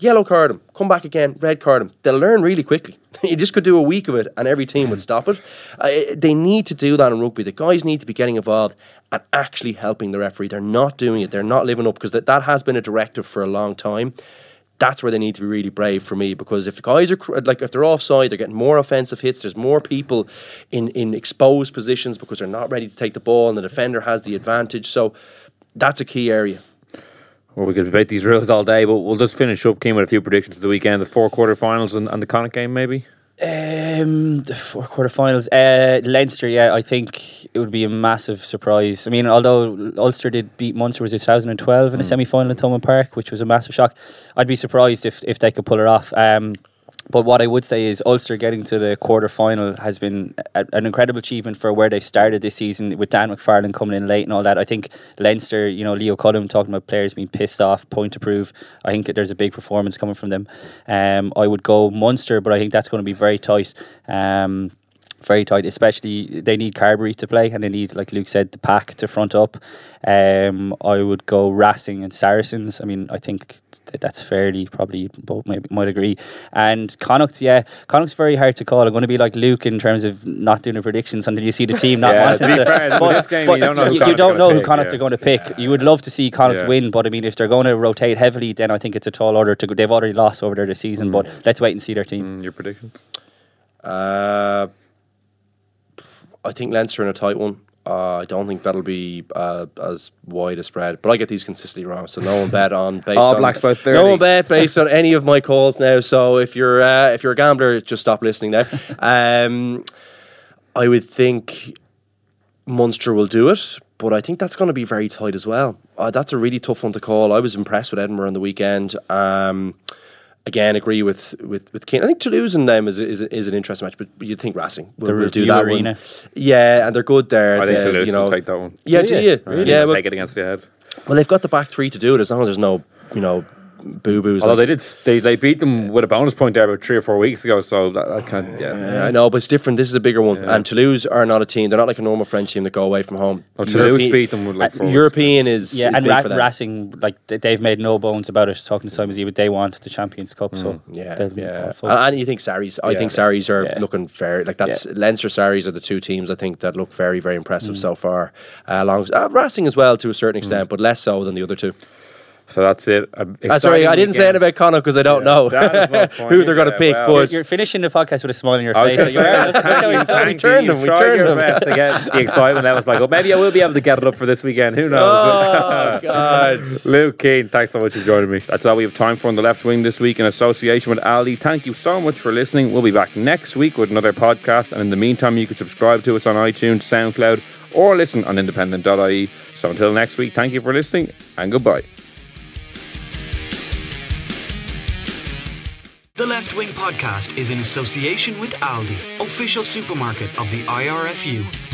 yellow card him, come back again, red card him. They'll learn really quickly. you just could do a week of it, and every team would stop it. Uh, they need to do that in rugby. The guys need to be getting involved and actually helping the referee. They're not doing it. They're not living up because that, that has been a directive for a long time. That's where they need to be really brave for me because if the guys are like if they're offside, they're getting more offensive hits. There's more people in in exposed positions because they're not ready to take the ball, and the defender has the advantage. So that's a key area. Well, we could debate these rules all day, but we'll just finish up, Cian, with a few predictions of the weekend, the four quarterfinals and, and the Connacht game, maybe. Um, the four quarterfinals. Uh, Leinster, yeah, I think it would be a massive surprise. I mean, although Ulster did beat Munster was it 2012 in a semi final in Thomond Park, which was a massive shock. I'd be surprised if, if they could pull it off. Um, but what I would say is Ulster getting to the quarter final has been a, an incredible achievement for where they've started this season with Dan McFarland coming in late and all that. I think Leinster, you know, Leo Cullen talking about players being pissed off, point to prove. I think there's a big performance coming from them. Um, I would go Munster, but I think that's going to be very tight. Um, very tight, especially they need Carbery to play and they need, like Luke said, the pack to front up. Um, I would go Racing and Saracens. I mean, I think th- that's fairly probably both maybe might agree. And Connacht, yeah, Connacht's very hard to call. I'm going to be like Luke in terms of not doing the predictions until you see the team not Yeah, wanting to be fair, with this game, you don't know who you, Connacht are don't gonna know who Connacht yeah. are going to pick. You would love to see Connacht Yeah. win, but I mean, if they're going to rotate heavily, then I think it's a tall order to go. They've already lost over there this season, but let's wait and see their team. Mm, your predictions? Uh, I think Leinster in a tight one. Uh, I don't think that'll be uh, as wide a spread, but I get these consistently wrong. So no one bet on based All on Blacks by 30. No one bet based on any of my calls now. So if you're uh, if you're a gambler, just stop listening now. um, I would think Munster will do it, but I think that's going to be very tight as well. Uh, that's a really tough one to call. I was impressed with Edinburgh on the weekend. Um, again, agree with with with Cian. I think Toulouse and them is is, is an interesting match, but you'd think Racing will, The will do that Arena. one. Yeah, and they're good there. I think They- Toulouse you know, will take that one. Yeah, Do do you? you? Really? Yeah, They'll well, take it against the head. well, they've got the back three to do it as long as there's no, you know, boo boos. Although they did, they, they beat them with a bonus point there about three or four weeks ago, so that, that kind of, yeah. Yeah, I know, but it's different. This is a bigger one. And Toulouse are not a team. They're not like a normal French team that go away from home. Well, Toulouse Europe- beat them with like four weeks. European is, Yeah, is and big Ra- for them. Racing, like they've made no bones about it. Talking to Simon Zebo, but they want the Champions Cup, so Mm, Yeah, yeah. And, and you think Sarries? I Yeah. think Sarries are Yeah. looking very like that's Leinster Sarries are the two teams I think that look very very impressive Mm. so far. Uh, along uh, Racing as well to a certain extent, but less so than the other two. So that's it. A sorry, I didn't say weekend. it about Connacht because I don't Yeah, know that is my point, who they're going to pick. well. but You're finishing the podcast with a smile on your face. going so you're that's thank you, thank We turned you. them, we Tried turned your them. best to get the excitement levels back up. Maybe I will be able to get it up for this weekend. Who oh, knows? oh God. Luke Cian, thanks so much for joining me. That's all we have time for on the left wing this week in association with Aldi. Thank you so much for listening. We'll be back next week with another podcast. And in the meantime, you can subscribe to us on iTunes, SoundCloud, or listen on independent.ie. So until next week, thank you for listening and goodbye. The Left Wing Podcast is in association with Aldi, official supermarket of the IRFU.